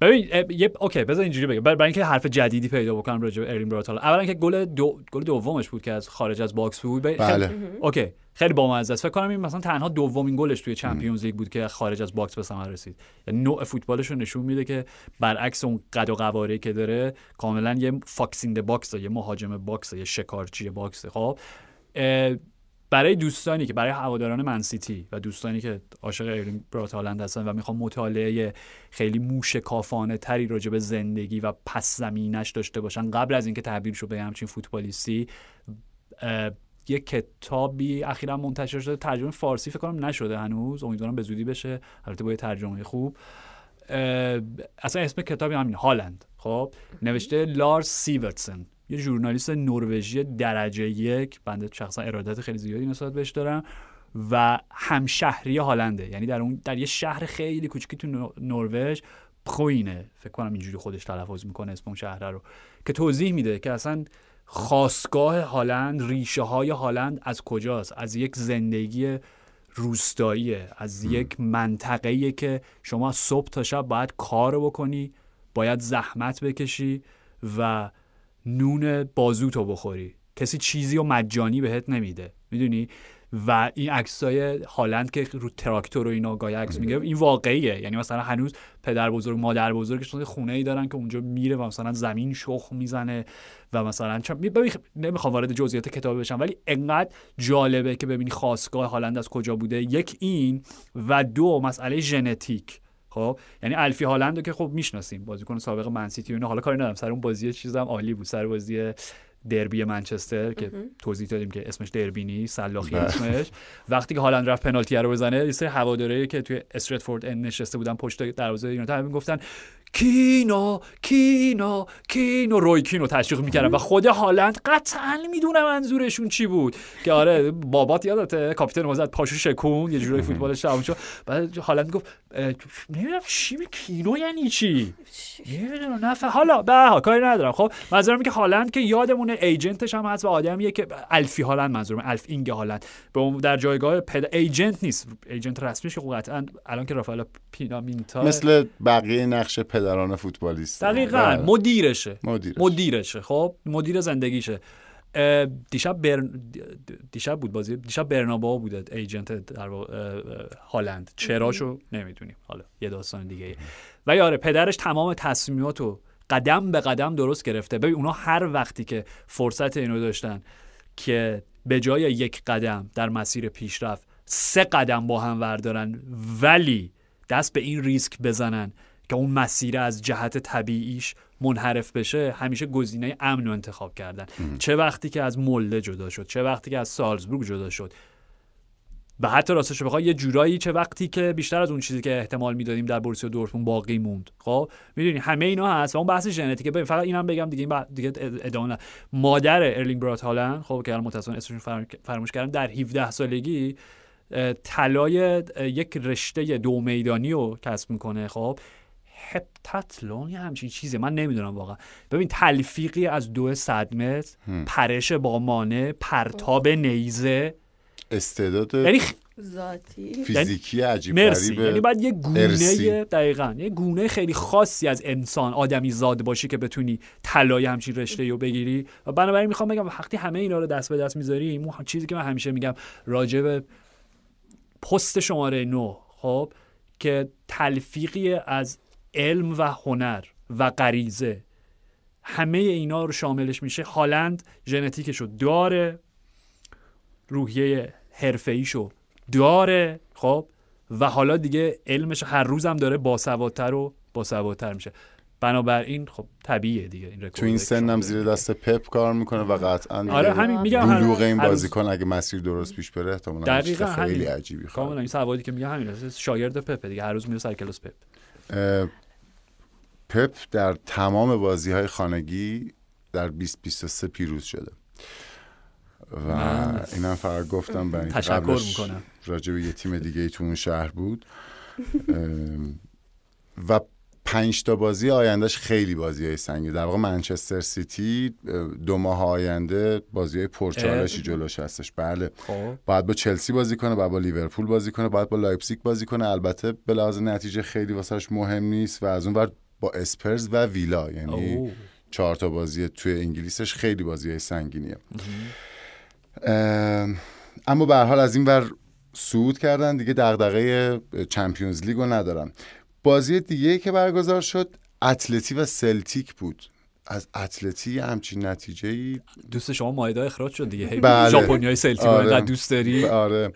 ببین یه اوکی بذار اینجوری بگم. برای اینکه حرف جدیدی پیدا بکنم راجع به ارلینگ برات اولا که گل دو گل دومش بود که از خارج از box بود. بله. اوکی. خیلی بامزه است. فکر کنم این مثلا تنها دومین گلش توی چمپیونز لیگ بود که خارج از box به ثمر رسید. یعنی نوع فوتبالش رو نشون میده که برعکس اون قد و قواره که داره کاملا یه fox in the box یه مهاجم box یه شکارچی box. خب برای دوستانی که برای هواداران منسیتی و دوستانی که عاشق ارلینگ برات هالند هستن و می‌خوان مطالعه خیلی موشکافانه تری راجع به زندگی و پس زمینش داشته باشن قبل از اینکه تبدیل شه به همچین فوتبالیستی یه کتابی اخیرا منتشر شده ترجمه فارسی فکر کنم نشده هنوز. امیدوارم به زودی بشه. البته با ترجمه خوب. اصلا اسم کتابی همین هالند. خب نوشته لارس سیورتسن یه ژورنالیست نروژی درجه یک. بنده شخصا ارادت خیلی زیادی نسبت بهش دارم. و همشهری هالنده. یعنی در اون در یه شهر خیلی کوچیکی تو نروژ پخوینه فکر کنم اینجوری خودش تلفظ می‌کنه اسم اون شهر رو. که توضیح میده که اصلا خاصگاه هالند ریشه های هالند از کجاست؟ از یک زندگی روستایی از یک منطقه که شما صبح تا شب باید کار بکنی باید زحمت بکشی و نون بازوتو بخوری. کسی چیزی رو مجانی بهت نمیده. می‌دونی؟ و این عکسای هالند که رو تراکتور و اینا گاهی عکس میگه این واقعیه. یعنی مثلا هنوز پدر بزرگ مادر بزرگش خونه ای دارن که اونجا میره و مثلا زمین شخ می‌زنه و مثلا نمی‌خوام وارد جزئیات کتاب بشم ولی انقدر جالبه که ببینی خواستگاه هالند از کجا بوده. یک این و دو مسئله ژنتیک. خب؟ یعنی الفی هالند که خب می‌شناسیم. بازیکن سابق منسیتی و حالا کاری ندارم. سر اون بازی چیزم عالی بود. سر بازی دربی منچستر که توضیح دادیم که اسمش دربی نیست سلاخی بله. اسمش وقتی که هالند رفت پنالتی رو بزنه یه سری هواداری که توی استرتفورد نشسته بودن پشت دروازه یونایتد گفتن کینو کینو کینو. روی کینو تشویق می‌کردن و خود هالند قطعا می‌دونه منظورشون چی بود. که آره بابات یادته کاپیتان وزد پاشو شکون یه جوری فوتبالش تموم شد. بعد هالند گفت نمی‌دونم چی کینو یعنی چی؟ نمی‌دونم نه حالا به کاری ندارم. خب منظورم که هالند که یادمونه ایجنتش هم هست و آدمیه که الفی هالند منظورم الف اینگ هالند. به در جایگاه پد ایجنت نیست. ایجنت رسمیش که قطعا الان که رافائل پینامینتا مثل بقیه نقش پدران فوتبالیست. دقیقا. بله. مدیرشه. مدیرش. مدیرشه. خب مدیر زندگیشه. دیشب بر... دیشب بود بازی؟ دیشب برنابا بود ایجنت در هالند. چراشو نمی‌دونیم حالا یه داستان دیگه و یاره پدرش تمام تصمیماتو قدم به قدم درست گرفته. ببین اونا هر وقتی که فرصت اینو داشتن که به جای یک قدم در مسیر پیشرفت سه قدم با هم وردارن ولی دست به این ریسک بزنن که اون مسیر از جهت طبیعیش منحرف بشه همیشه گزینه امن رو انتخاب کردن. چه وقتی که از مله جدا شد چه وقتی که از سالزبورگ جدا شد. و حتی راستش بخوای یه جورایی چه وقتی که بیشتر از اون چیزی که احتمال می‌دادیم در بورسیا دورتموند باقی موند. خب می‌دونی همه اینا هست و اون بحث ژنتیکه. ببین فقط اینم بگم دیگه این دیگه ادامه مادر ارلینگ برات هالند خب که الان متأسفانه اسمشون فراموش کردم در 17 سالگی طلای یک رشته دو میدانی رو کسب می‌کنه. خب هپتاتلون یا همچین چیزی من نمی‌دونم واقعا. ببین تلفیقی از دو صد متر پرش با مانه پرتاب نیزه. استعداد یعنی ذاتی. فیزیکی عجیب مرسی. یعنی بعد یه گونه دقیقا. یه گونه خیلی خاصی از انسان آدمی زاد باشی که بتونی طلای همچین رشته رو بگیری. و بنابراین می‌خوام بگم وقتی همه اینا رو دست به دست می‌ذاری چیزی که من همیشه میگم راجع به پست شماره نو خب که تلفیقی از علم و هنر و غریزه. همه اینا رو شاملش میشه هالند ژنتیکشو داره روحیه حرفه‌ایشو داره خب؟ و حالا دیگه علمش هر روزم داره باسوادتر و باسوادتر میشه. بنابراین خب طبیعیه دیگه این تو این سنم زیر دست پپ کار می‌کنه و قطعا آره همین میگم بلوغ این بازیکن اگه مسیر درست پیش بره احتمالاً خیلی عجیبی کاملا این سوادی که میگه همین شاگرد پپ دیگه هر روز میره سر کلاس پپ. پپ در تمام بازی های خانگی در 2023 پیروز شده. و اینم فقط گفتم برای تشکر می‌کنم. راجع به یه تیم دیگه ای تو اون شهر بود. و پنج تا بازی آیندهش خیلی بازی های سنگی در واقع منچستر سیتی دو ماه آینده بازی های پرچالشی جلوش هستش. بله. خب. باید با چلسی بازی کنه باید با لیورپول بازی کنه باید با لایپزیگ بازی کنه. البته به لحاظ نتیجه خیلی واسهش مهم نیست و از اون ور با اسپرز و ویلا. یعنی اوه. چهار تا بازی توی انگلیسش خیلی بازی های سنگینیه ام، اما به حال از این ور صعود کردن دیگه دغدغه Champions League و ندارن. بازی دیگه که برگزار شد اتلتی و سلتیک بود. از اتلتی همچین نتیجه ای دوست شما مایدا اخراج شد دیگه. هی بله. ژاپنیای سلتیک آره. دوست داری؟ آره.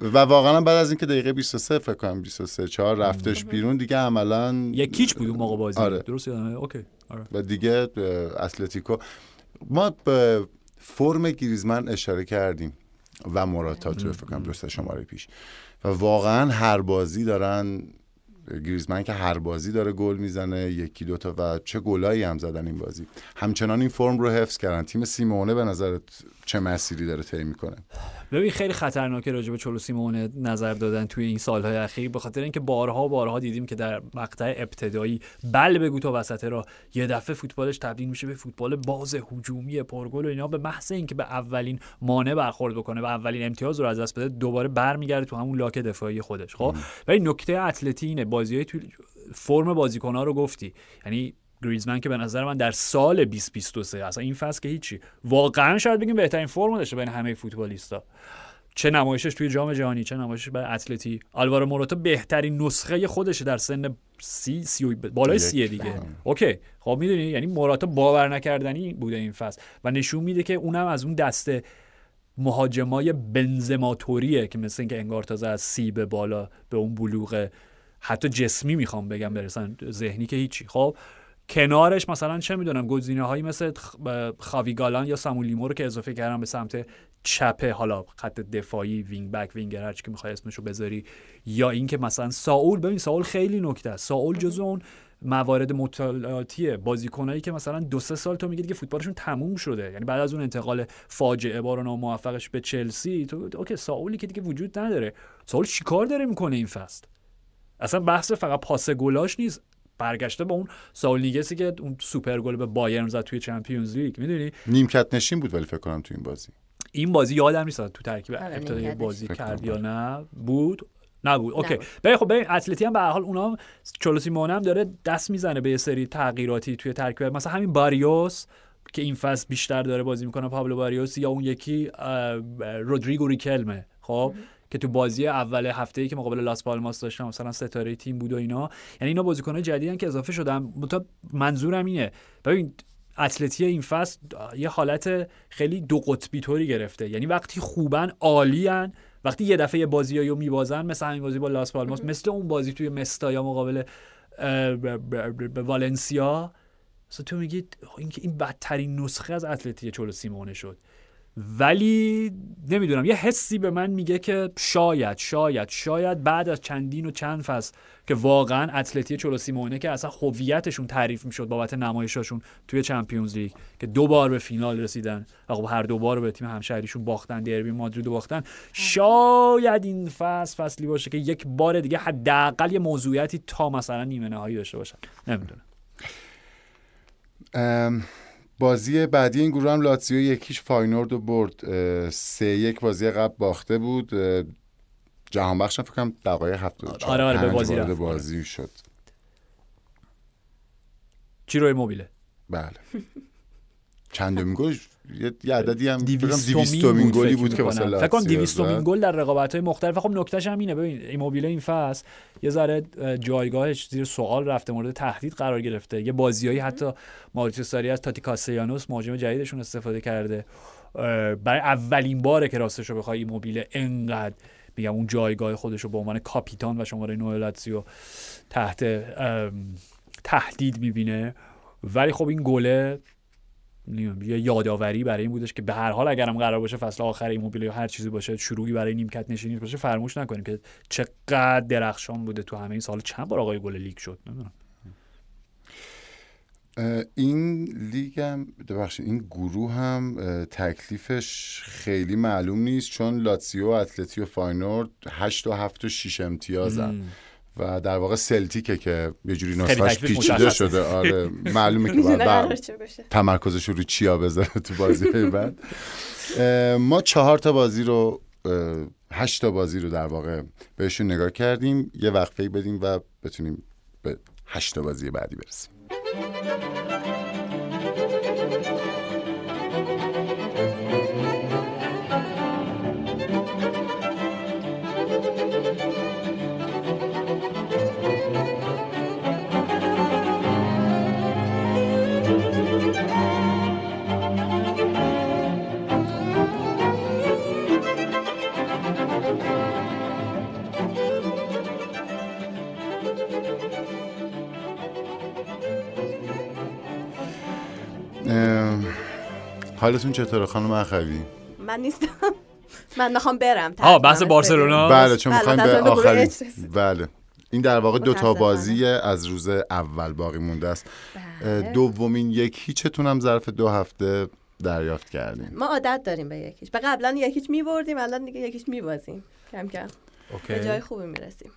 و واقعا بعد از اینکه دقیقه 23 فکر کنم 23 4 رفتش بیرون دیگه عملا یه کیچ بود اون موقع بازی. آره. درست یادمه اوکی. آره. و دیگه اتلتیکو. ما به فرم گریزمن اشاره کردیم و موراتا تو فکر کنم دو سه شماره پیش. و واقعا هر بازی دارن گریزمن که هر بازی داره گل می‌زنه یکی دوتا و چه گلایی هم زدن این بازی. همچنان این فرم رو حفظ کردن. تیم سیمونه به نظرت چه مسیری داره طی می‌کنه. ببین خیلی خطرناکه راجع به چلو سیمونه نظر دادن توی این سالهای اخیر به خاطر اینکه بارها بارها دیدیم که در مقطع ابتدایی بل بگو تا وسط را یه دفعه فوتبالش تبدیل میشه به فوتبال باز هجومی پرگل و اینا. به محض اینکه به اولین مانع برخورد بکنه و اولین امتیاز رو از دست بده دوباره برمیگرده تو همون لاک دفاعی خودش. خب؟ ولی نکته اتلتی اینه بازیای توی فرم بازیکن‌ها رو گفتی. یعنی گریزمن که به نظر من در سال 2023 اصلا این فصل که هیچی. واقعا شاید بگیم بهترین فرم داشته بین همه فوتبالیستا. چه نمایشش توی جام جهانی چه نمایشش برای اتلتی. آلوارو موراتا بهترین نسخه خودشه در سن سی سی بالای. سیه دیگه. بله. اوکی. خب می‌دونی یعنی موراتا باور نکردنی بوده این فصل. و نشون میده که اونم از اون دسته مهاجمای بنزماتوریه که مثل اینکه انگار تازه از سی به بالا به اون بلوغ حتی جسمی می‌خوام بگم برسن ذهنی که هیچی. خب کنارش مثلا چه می‌دونم گزینه هایی مثل خ- خاوی گالان یا ساموئل لینو رو که اضافه کردم به سمت چپ حالا خط دفاعی wing back winger هرچی که می‌خوای اسمشو بذاری. یا اینکه مثلا ساول ببین ساول خیلی نکته است. ساول جزو اون موارد مطالعاتی بازیکنایی که مثلا دو سه سال تو میگی دیگه فوتبالشون تموم شده. یعنی بعد از اون انتقال فاجعه بار و ناموفقش به چلسی تو okay ساولی که دیگه وجود نداره. ساول چیکار داره می‌کنه این فصل؟ اصلا بحث فقط پاس گلاش نیست. برگشته با اون ساول نیگزی که اون سوپر گل به بایرن زد توی Champions League می‌دونی؟ نیمکت نشین بود ولی فکر کنم تو این بازی. این بازی یادم نیست تو ترکیب آره، ابتدایی. بازی کرد یا نه بود. نبود. Okay. ببین خب ببین اتلتی هم به هر حال اونا چولو سیمئونه هم داره دست می‌زنه به یه سری تغییراتی توی ترکیب. مثلا همین باریوس که این فصل بیشتر داره بازی می‌کنه پابلو باریوس یا اون یکی رودریگو ریکلمه. خب؟ که تو بازی اول هفته ای که مقابل لاس پالماس داشتن مثلا ستاره تیم بود و اینا. یعنی اینا بازیکن‌های جدیدن که اضافه شدن. متا منظورم اینه. ببین اتلتی این فصل یه حالت خیلی دو قطبی طوری گرفته. یعنی وقتی خوبن عالیان وقتی یه دفعه بازی رو میبازن مثل همین بازی با لاس پالماس مثل اون بازی توی مستایا مقابل والنسیا. مثلا تو میگی این که این بدترین نسخه از اتلتی چلو سیمونه شد. ولی نمی‌دونم یه حسی به من میگه که شاید شاید شاید بعد از چندین و چند فصل که واقعا اتلتی چلو سیمونه که اصلا هویتشون تعریف می‌شد بابت نمایشاشون توی چمپیونز لیگ که دو بار به فینال رسیدن. و خب هر دو بار به تیم همشهریشون باختن دربی مادرید باختن. شاید این فصل فصلی باشه که یک بار دیگه حداقل یه موضوعیتی تا مثلا نیمه نهایی داشته باشن. نمی‌دونم. ام، بازی بعدی این گروه هم لاتزیو یکیش فاینورد رو برد. سه یک بازی قبل باخته بود. جهان بخش هم فکر کنم دقایق هفته آره، آره، به بازی رفت. بازی شد. چی روی موبیله. بله. چندمین گل یه عددی هم دیویستومین گلی بود که می‌کنم. فکر کنم دیویستومین. گل در رقابت های مختلف. خب نکتهش هم اینه. ببین ایموبیله این فصل یه ذره اه، جایگاهش زیر سوال رفته مورد تهدید قرار گرفته. یه بازیایی حتی ماریتیو ساری از تاتی کاسیانوس مهاجم جدیدشون استفاده کرده. برای اولین باره که راستش رو بخوای ایموبیله انقدر میگم اون جایگاه خودش رو به عنوان کاپیتان و شماره 9 لاتزیو تحت تهدید می‌بینه. ولی خب این گله یه یادآوری برای این بودش که به هر حال اگرم قرار باشه فصل آخر ایموبیله یا هر چیزی باشه شروعی برای نیمکت نشینی باشه فراموش نکنیم که چقدر درخشان بوده تو همه این سال. چند بار آقای گل لیگ شد؟ نمی‌دونم. این لیگ هم ببخشید این گروه هم تکلیفش خیلی معلوم نیست چون لاتسیو و اتلتی و فاینورد 8 و 7 و 6 امتیازن. و در واقع سلتیکه که یه جوری نسخهش پیچیده. شده آره معلومه که باید. تمرکزش رو چیا بذاره تو بازی بعد ما چهار تا بازی رو هشت تا بازی رو در واقع بهشون نگاه کردیم یه وقفه بدیم و بتونیم به هشت تا بازی بعدی برسیم حالتون چطوره خانم اخوی؟ من نیستم. من می‌خوام برم. آه بحث بارسلونا. بله چون بله، می‌خوایم به آخرین. بله. این در واقع دو تا. بازی از روز اول باقی مونده است. بله. دومین یک هیچتون هم ظرف دو هفته دریافت کردیم ما عادت داریم به یکیش. به قبلا یکیش میبردیم الان دیگه یکیش میبازیم. کم کم. به جای خوبی می‌رسیم.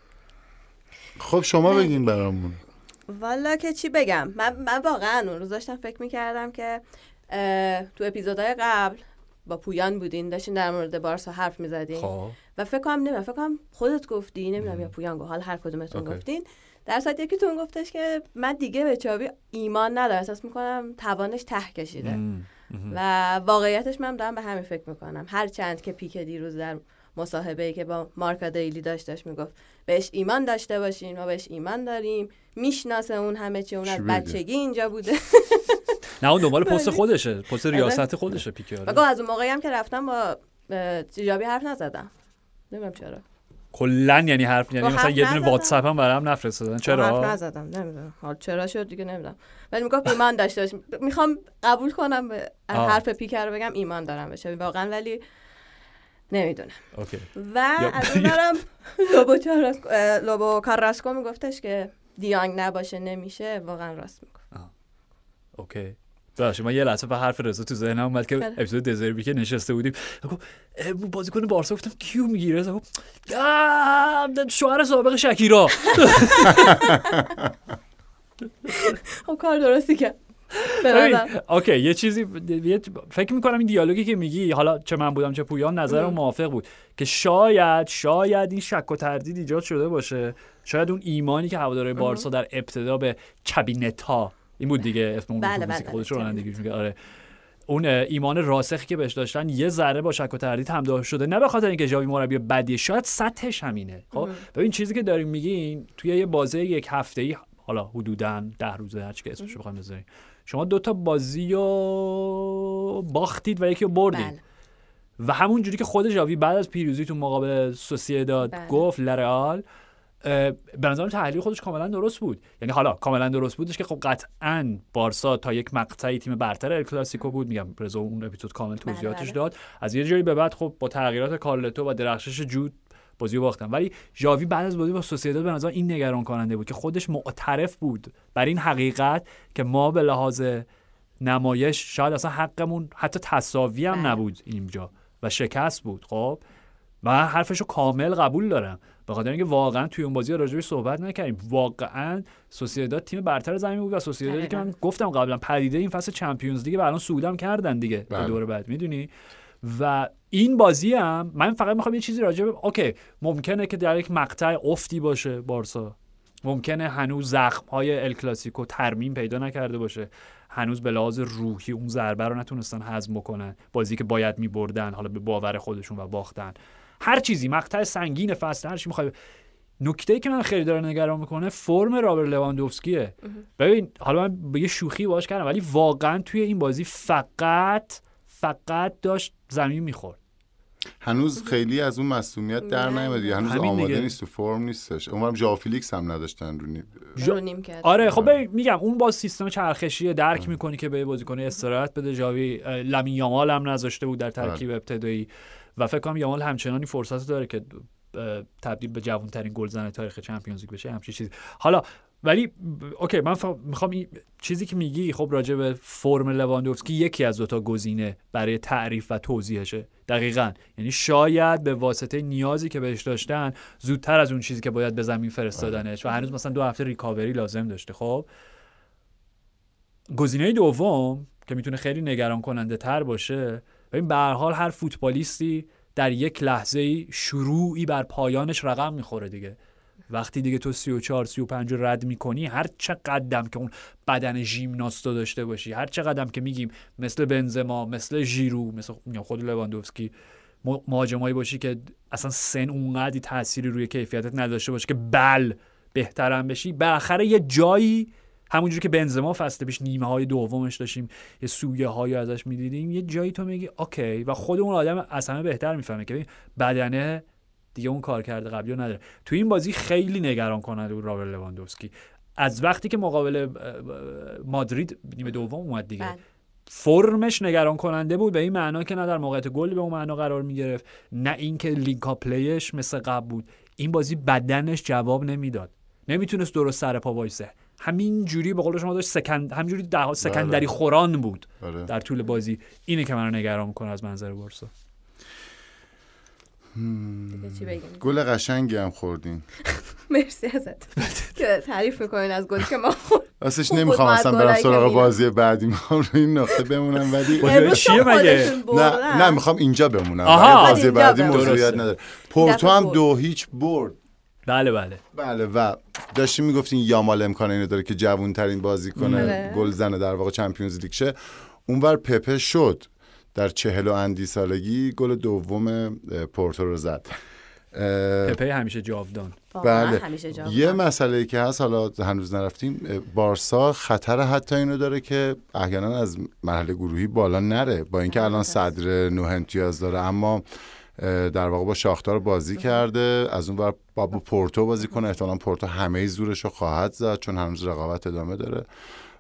خب شما بگین برامون. والا که چی بگم؟ من, من واقعا اون روز داشتم فکر می‌کردم که تو اپیزودهای قبل با پویان بودین داشتین در مورد بارسا حرف می‌زدین. خب. و فکر کنم نمی‌دونم فکر کنم خودت گفتی نمی‌دونم یا پویان گفت حالا هر کدومتون اوکی. گفتین. در صورت یکیتون گفتش که من دیگه به چاوی ایمان ندارم احساس می‌کنم توانش ته کشیده. و واقعیتش من دارم به همین فکر می‌کنم. هر چند که پیک دیروز در مصاحبه ای که با مارکا دیلی داشت داشت می‌گفت بهش ایمان داشته باشین ما بهش ایمان داریم. می‌شناسه اون همه چی اون از؟ بچگی اینجا بوده. نه اون دنبال پست بله. خودشه. پست ریاست خودشه پیکه آره. از اون موقعی هم که رفتم با اه، جابی حرف نزدم. نمی‌دونم چرا. کلا یعنی حرف یعنی مثلا حرف یه دونه. واتساپ هم برام نفرستادن. حرف چرا نزدم. نمی‌دونم. حال چرا شد دیگه نمی‌دونم. ولی می‌گفت ایمان داشته باش. می‌خوام قبول کنم به. حرف پیکه رو بگم ایمان دارم بشه واقعا ولی نمی‌دونم. Okay. و از اون برم لوبو, لوبو کاراسکو میگفتش که دیانگ نباشه نمیشه واقعا راست می‌گفت. Okay. باشه ما یه لحظه به حرف رضا تو ذهنم اومد که بله. اپیزود دزربی که نشسته بودیم. گفت بازیکن بارسا گفتم کیو می‌گیره؟ گفت شوهر سابق شکیرا. خب کار درستی کرد. نظر. Okay یه چیزی فکر می‌کنم این دیالوگی که میگی حالا چه من بودم چه پویان نظرم موافق بود. که شاید شاید این شک و تردید ایجاد شده باشه. شاید اون ایمانی که هواداره بارسا در ابتدا به چبینت ها این بود دیگه اسم اون بله، بله، خودش بله، رانندگیش میگه آره. اون ایمان راسخی که بهش داشتن یه ذره با شک و تردید همراه شده. نه به خاطر اینکه جاوی مربی بدیه شاید سطحش همینه. خب؟ ببین چیزی که داریم میگین توی یه بازی یک هفته ای حالا حدودا ده روزه هر چی که اسمش بخوایم بذاریم. شما دو تا بازی رو باختید و یکی رو بردید. بله. و همون جوری که خود جاوی بعد از پیروزی تو مقابل سوسییداد بله. گفت لرئال اه، به نظرم تحلیل خودش کاملا درست بود. یعنی حالا کاملا درست بودش که خب قطعا بارسا تا یک مقطعی تیم برتر ال کلاسیکو بود. میگم رضا اون اپیزود کامل توضیحاتش بله. داد. از یه جایی به بعد خب با تغییرات کارلتو و درخشش جود بازی رو باختن. ولی ژاوی بعد از بازی با سوسییداد به نظر این نگران کننده بود که خودش معترف بود بر این حقیقت که ما به لحاظ نمایش شاید اصلا حقمون حتی تساوی هم بله. نبود اینجا و شکست بود خب؟ و حرفش رو کامل قبول دارم. به خاطر اینکه واقعا توی اون بازی راجعش صحبت نکردیم. واقعا سوسیداد تیم برتر زمین بود و سوسیدادی که من گفتم قبلا پدیده این فصل Champions League و الان صعودم کردن دیگه به بله. دور بعد می‌دونی؟ و این بازی هم من فقط می‌خوام یه چیزی راجع به okay ممکنه که در یک مقطع افتی باشه بارسا. ممکنه هنوز زخم های ال کلاسیکو ترمیم پیدا نکرده باشه. هنوز به لحاظ روحی اون ضربه رو نتونستن هضم بکنن. بازی که باید میبردن حالا به باور خودشون و باختن. هر چیزی مقطع سنگین فصل هر چی می‌خوای. نکته ای که من خیلی داره نگران می‌کنه فرم رابرت لواندوفسکیه. ببین حالا من به یه شوخی باش کردم ولی واقعا توی این بازی فقط فقط داشت زمین می‌خورد. هنوز خیلی از اون مسئولیت در نه. نیومده. هنوز همین آماده دیگه. نیست تو فرم نیستش. اونورم ژائو فیلیکس هم نداشتن رو نی- رو نیم کرد. آره خب ببین میگم اون با سیستم چرخشی درک می‌کنی که به بازیکن استراحت بده ژاوی لامین یامال هم نذاشته بود در ترکیب ابتدایی. و فکر کنم یامال همچنان فرصت داره که تبدیل به جوانترین گلزن تاریخ Champions League بشه همچین چیزی. حالا ولی okay من می‌خوام این چیزی که میگی خب راجع به فرم لواندوفسکی یکی از دوتا گزینه برای تعریف و توضیحشه. دقیقا. یعنی شاید به واسطه نیازی که بهش داشتن زودتر از اون چیزی که باید به زمین فرستادنش. و هنوز مثلا دو هفته recovery لازم داشته خب؟ گزینه دوم که می‌تونه خیلی نگران کننده تر باشه ببین به حال هر فوتبالیستی در یک لحظه شروعی بر پایانش رقم می‌خوره دیگه. وقتی دیگه تو 34 35 رو رد می‌کنی هر چه قدم که اون بدن ژیمناستو داشته باشی هر چه قدم که میگیم مثل بنزما مثل ژیرو مثل خود لواندوفسکی مهاجمایی باشی که اصلا سن اونقدی تأثیری روی کیفیتت نداشته باشه که بل بهترم بشی. بالاخره یه جایی همونجوری که بنزما فصل پیش نیمه های دومش داشتیم یه سویه هایی ازش می‌دیدیم یه جایی تو میگی okay و خود اون آدم از همه بهتر می‌فهمه که بدنه دیگه اون کارکرد قبلی رو نداره. تو این بازی خیلی نگران کننده بود رابرت لواندوفسکی. از وقتی که مقابل مادرید نیمه دوم اومد دیگه بله. فرمش نگران کننده بود به این معنا که نه در موقعیت گل به اون معنا قرار می‌گرفت نه اینکه link-up play ش مثل قبل بود. این بازی بدنش جواب نمی‌داد. نمی‌تونست درست سر پا وایسه. همین جوری به قول شما داشت سکند همینجوری ده... سکندری بله. خوران بود بله. در طول بازی. اینه که منو نگران می‌کنه از منظر بارسا. گل قشنگی هم خوردین. مرسی ازت. که تعریف می‌کنین از گلی که ما خوردیم. اصلش نمی‌خوام اصلا برم سراغ بازی بعدی. می‌خوام رو این نقطه بمونم ولی چیه مگه؟ نه نه می‌خوام اینجا بمونم. بازی بعدی موضوعیت نداره. پورتو هم دو هیچ برد. بله بله. بله و داشتیم می‌گفتین یامال امکان اینو داره که جوون ترین بازی کنه بله. گل زنه در واقع چمپیونز لیگ شه. اونور پپه شد. در چهل و اندی سالگی گل دوم پورتو رو زد. پپه همیشه جاودان. بله. یه مسئله که هست حالا هنوز نرفتیم بارسا خطر حتی اینو داره که احیانا از مرحله گروهی بالا نره. با اینکه الان صدر نه امتیاز داره اما در واقع با شاختار بازی کرده. از اون بر با پورتو بازی کنه. احتمالا پورتو همه زورش رو خواهد زد چون هنوز رقابت ادامه داره.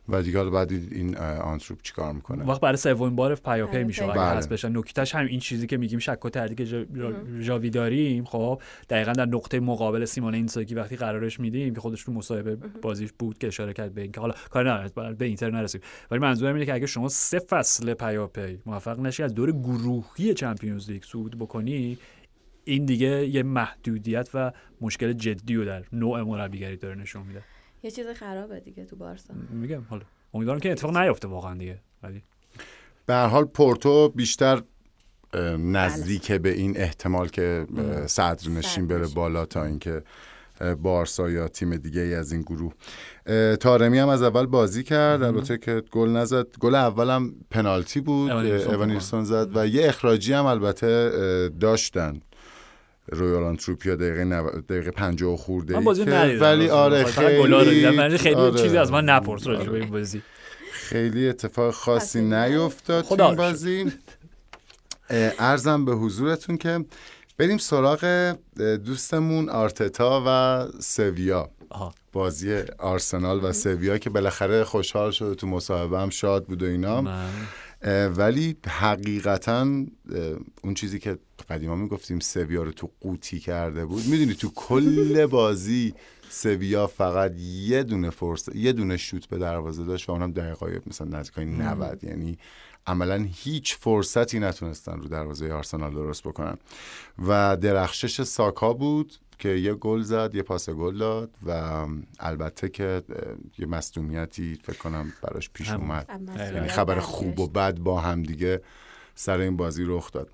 و دیگه بعد این آنتورپ چیکار می‌کنه؟ وقت برای سومین بار پیاپی میشه اگه بله. بشن نکتهش هم این چیزی که میگیم شک و تردید جاوی داریم خب دقیقا در نقطه مقابل سیمونه اینزاگی وقتی قرارش میدیم که خودش تو مصاحبه بازیش بود که اشاره کرد به اینکه حالا کار نداره به اینتر نرسیم. ولی منظورم اینه که اگه شما سه فصل پیاپی موفق نشی از دور گروهی Champions League صعود بکنی این دیگه یه محدودیت و مشکل جدی رو در نوع مربیگری داره نشون میده. یه چیز خرابه دیگه تو بارسا. میگم حالا. امیدوارم که اتفاق نیفته واقعا دیگه ولی. به هر حال پورتو بیشتر نزدیک به این احتمال که صدر نشین بره بالا تا اینکه بارسا یا تیم دیگه ای از این گروه. تارمی هم از اول بازی کرد. البته که گل نزد. گل اولم پنالتی بود. ایوانیلسون زد و یه اخراجی هم البته داشتن. رویال آنتروپیا دقیقه نو... دقیقه 50 خورده ولی آره خیلی خیلی آره. چیزی از من نپرس راجع به این بازی. خیلی اتفاق خاصی نیفتاد تو این بازی. ارزم به حضورتون که بریم سراغ دوستمون آرتتا و سویا. بازی آرسنال و سویا که بالاخره خوشحال شده تو مصاحبه هم شاد بود و اینا. ولی حقیقتا اون چیزی که قدیما می‌گفتیم سویا رو تو قوطی کرده بود می‌دونی تو کل بازی سویا فقط یه دونه فرصت یه دونه شوت به دروازه داشت و اونم دقیقای مثلا نزدیکای 90 یعنی عملا هیچ فرصتی نتونستن رو دروازه آرسنال درست بکنن. و درخشش ساکا بود. که یه گل زد یه پاس گل داد و البته که یه مصدومیتی فکر کنم براش پیش اومد. یعنی خبر خوب و بد با هم دیگه سر این بازی رخ داد.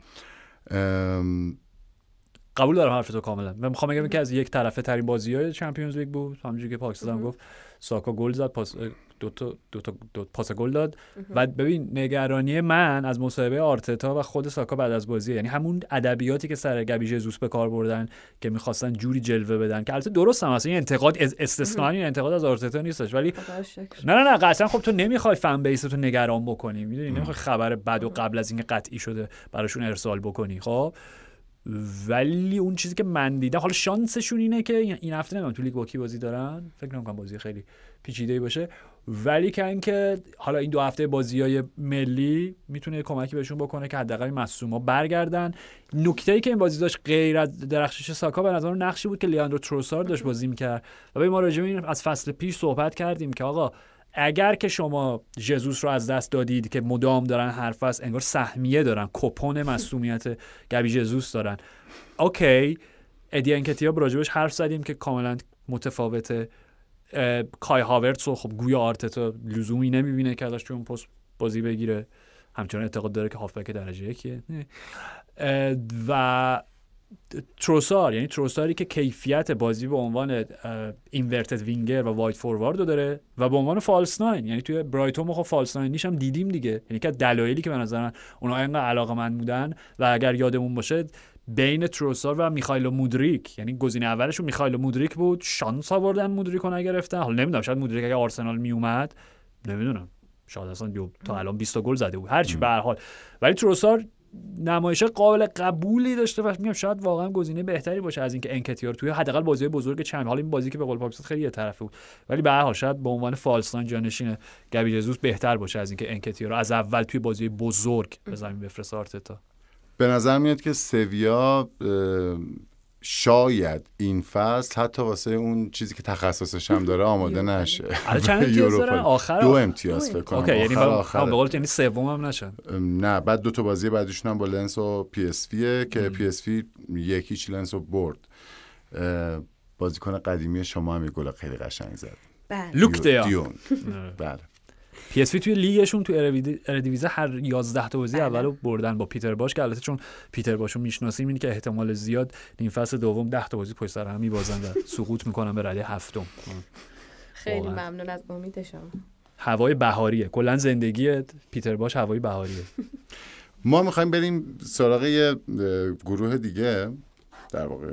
قبول دارم حرف تو کاملا. من می‌خوام بگم که از یک طرفه ترین بازی های چمپیونز لیگ بود. همونجوری که پاکستان گفت. ساکا گل زد پاس دو تا دو تا دو پاس گل داد. و ببین نگرانی من از مصاحبه آرتتا و خود ساکا بعد از بازی یعنی همون ادبیاتی که سر گبی ژزوس به کار بردن که می‌خواستن جوری جلوه بدن. که البته درست هم این انتقاد استثنایی این انتقاد از آرتتا نیستش. ولی نه نه نه قطعا خب تو نمی‌خوای فن بیس تو نگران بکنی. می‌دونی؟ نمی‌خوای خبر بد و قبل از اینکه قطعی شده براشون ارسال بکنی. خب؟ ولی اون چیزی که من دیدم حالا شانسشون اینه که این هفته نمی‌دونم تو لیگ با بازی دارن؟ فکر نمی‌کنم بازی خیلی پیچیده باشه. ولی که اینکه حالا این دو هفته بازی های ملی می‌تونه کمکی بهشون بکنه که حداقل مصوما برگردن. نکته ای که این بازی داشت غیر از درخشش ساکا به نظر نقشی بود که لیاندرو تروسار داشت بازی می‌کرد. و ما راجع این از فصل پیش صحبت کردیم که آقا اگر که شما جزوس رو از دست دادید که مدام دارن حرف است انگار سهمیه دارن کوپن مصدومیت گبی جزوس دارن. okay ادی انکتیا راجبش حرف زدیم که کاملا متفاوته. کای هاورتس و خب گویا آرتتا لزومی نمی‌بینه که ازش اون پست بازی بگیره. همچنان اعتقاد داره که هافبک درجه یکیه. و تروسار یعنی تروساری که کیفیت بازی به عنوان inverted winger و wide forward رو داره و به عنوان false nine یعنی توی برایتون خب false nine هم دیدیم دیگه. یعنی که دلایلی که به نظر اونها اینقدر علاقه‌مند بودن و اگر یادمون باشه بین تروسار و میخایلو مودریک یعنی گزینه اولشون میخایلو مودریک بود شانس آوردن مودریک رو نگرفتن. حالا نمی‌دونم شاید مودریک اگه آرسنال میومد نمی‌دونم. شاید اصلا تا الان 20 گل زده بود. هرچی به هر حال. ولی تروسار نمایش قابل قبولی داشته و میگم شاید واقعا گزینه بهتری باشه از اینکه انکتیار توی حداقل بازی بزرگ چند حالا این بازی که به قول پاکستان خیلی یه طرفه بود. ولی به هر حال شاید به عنوان فالستان جانشین گبی جزوس بهتر باشه از اینکه انکتیار رو از اول توی بازی بزرگ به زمین بفرسته آرتتا. به نظر میاد که سویا شاید این فصل حتی واسه اون چیزی که تخصصش هم داره آماده نشه. چند امتیاز آخر دو امتیاز فکر کنم. یعنی آخر به یعنی سوم هم نشن نه بعد دو تا بازی بعدشون هم با لنس و پی اس وی که پی اس وی یکیش لنس رو برد. بازیکن قدیمی شما هم یه گل خیلی قشنگ زد. بله. لوک دی یونگ. بله. پی اس توی لیگشون تو اردیویزه هر 11 تا بازی بله. اولو بردن با پیتر بوش که البته چون پیتر بوشو می‌شناسیم اینه که احتمال زیاد این فصل دوم 10 تا بازی پشت سر هم میبازن و سقوط می‌کنن به رده هفتم. خیلی ممنون از امید شما. هوای بهاریه. کلا زندگی پیتر باش هوای بهاریه. ما می‌خوایم بریم سراغ یه گروه دیگه. در واقع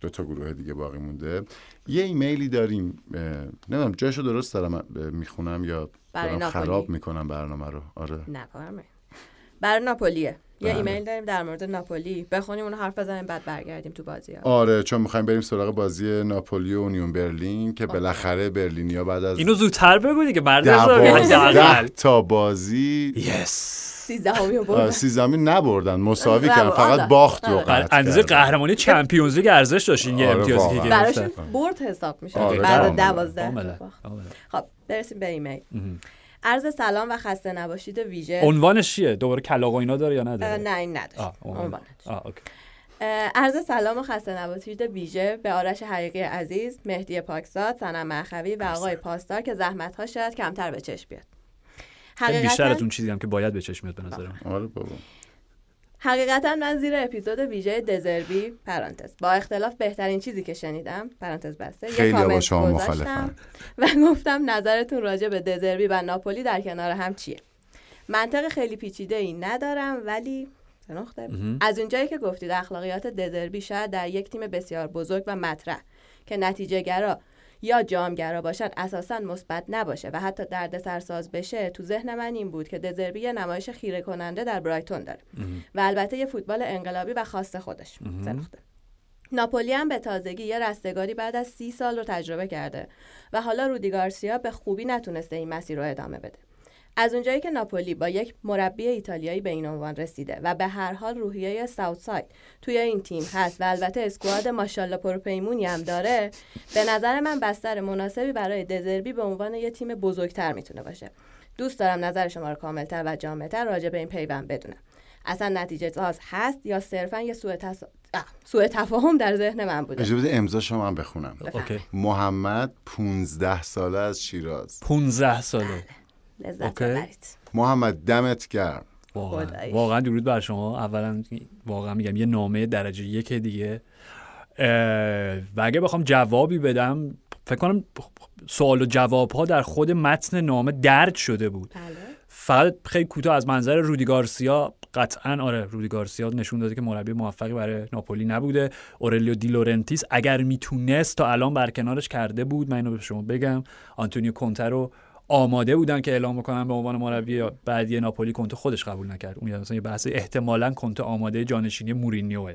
دو تا گروه دیگه باقی مونده. یه ایمیلی داریم نمی‌دونم جاشو درست دارم می‌خونم یا دارم خراب می‌کنم برنامه رو؟ آره. نه برای ناپولیه. یه بله. ایمیل داریم در مورد ناپولی. بخونیم اونو حرف بزنیم بعد برگردیم تو بازی ها. آره چون می‌خوایم بریم سراغ بازی ناپولی و اونیون برلین که بالاخره برلینیا بعد از اینو زودتر بگو دیگه بعد از تا بازی یس سیزدهمی نبردن. مساوی کردن. فقط باخت رو اندازه قهرمانی چمپیونز لیگ ارزش داشتین یه آره، امتیازی که گرفتن برد حساب میشه آره، بعد دوازده. خب برسیم به ایمیل. عرض سلام و خسته نباشید ویژه. عنوانش چیه؟ دوباره کلاق و اینا داره یا نداره؟ نه این نداره. عرض سلام و خسته نباشید ویژه به آرش حقیقی عزیز مهدی پاکزاد سنم مخوی و آقای پاسدار که زحمت ها شاید کمتر به چشم بیاد. بیشتر از اون چیزی هم که باید به چشم میاد به نظرم آره بابا. حقیقتا من زیر اپیزود ویژه دزربی پرانتز. با اختلاف بهترین چیزی که شنیدم پرانتز بسته خیلی با شما مخالفم. و گفتم نظرتون راجع به دزربی و ناپولی در کنار هم چیه؟ منطق خیلی پیچیده ای ندارم ولی نقطه از اونجایی که گفتید اخلاقیات دزربی شاید در یک تیم بسیار بزرگ و مطرح که نتیجه گرا یا جامگرا باشد اساسا مثبت نباشه و حتی درد سرساز بشه تو ذهن من این بود که دزربی یه نمایش خیره کننده در برایتون داره. و البته یه فوتبال انقلابی و خاص خودش. ناپولی هم به تازگی یه رستگاری بعد از سی سال رو تجربه کرده و حالا رودی گارسیا به خوبی نتونسته این مسیر رو ادامه بده. از اونجایی که ناپولی با یک مربی ایتالیایی به این عنوان رسیده و به هر حال روحیه ساوت ساید توی این تیم هست و البته اسکواد ماشاءالله پروپیمونی هم داره به نظر من بستر مناسبی برای دزربی به عنوان یه تیم بزرگتر می‌تونه باشه. دوست دارم نظر شما رو کاملتر و جامعتر راجع به این پیوند بدونم. اصلا نتیجه ساز هست یا صرفا یه سوء تص... سوء تفاهم در ذهن من بوده؟ اجازه امضا شما هم بخونم. محمد 15 ساله از شیراز. 15 ساله. لذت ببرید. محمد دمت گرم. واقعا. واقعا درود بر شما. اولا واقعا میگم یه نامه درجه یک دیگه. و اگه بخوام جوابی بدم فکر کنم سوال و جواب ها در خود متن نامه درج شده بود. بله. فقط خیلی کوتاه از منظر رودی گارسیا قطعا آره رودی گارسیا نشون داده که مربی موفقی برای ناپولی نبوده. اورلیو دی لورنتیس اگر می‌تونست تا الان برکنارش کرده بود من اینو به شما بگم آنتونیو کونته رو آماده بودن که اعلام بکنن به عنوان مربی بعدی ناپولی کنته خودش قبول نکرد. اون مثلا یه بحث احتمالا کنته آماده جانشینی مورینیوه.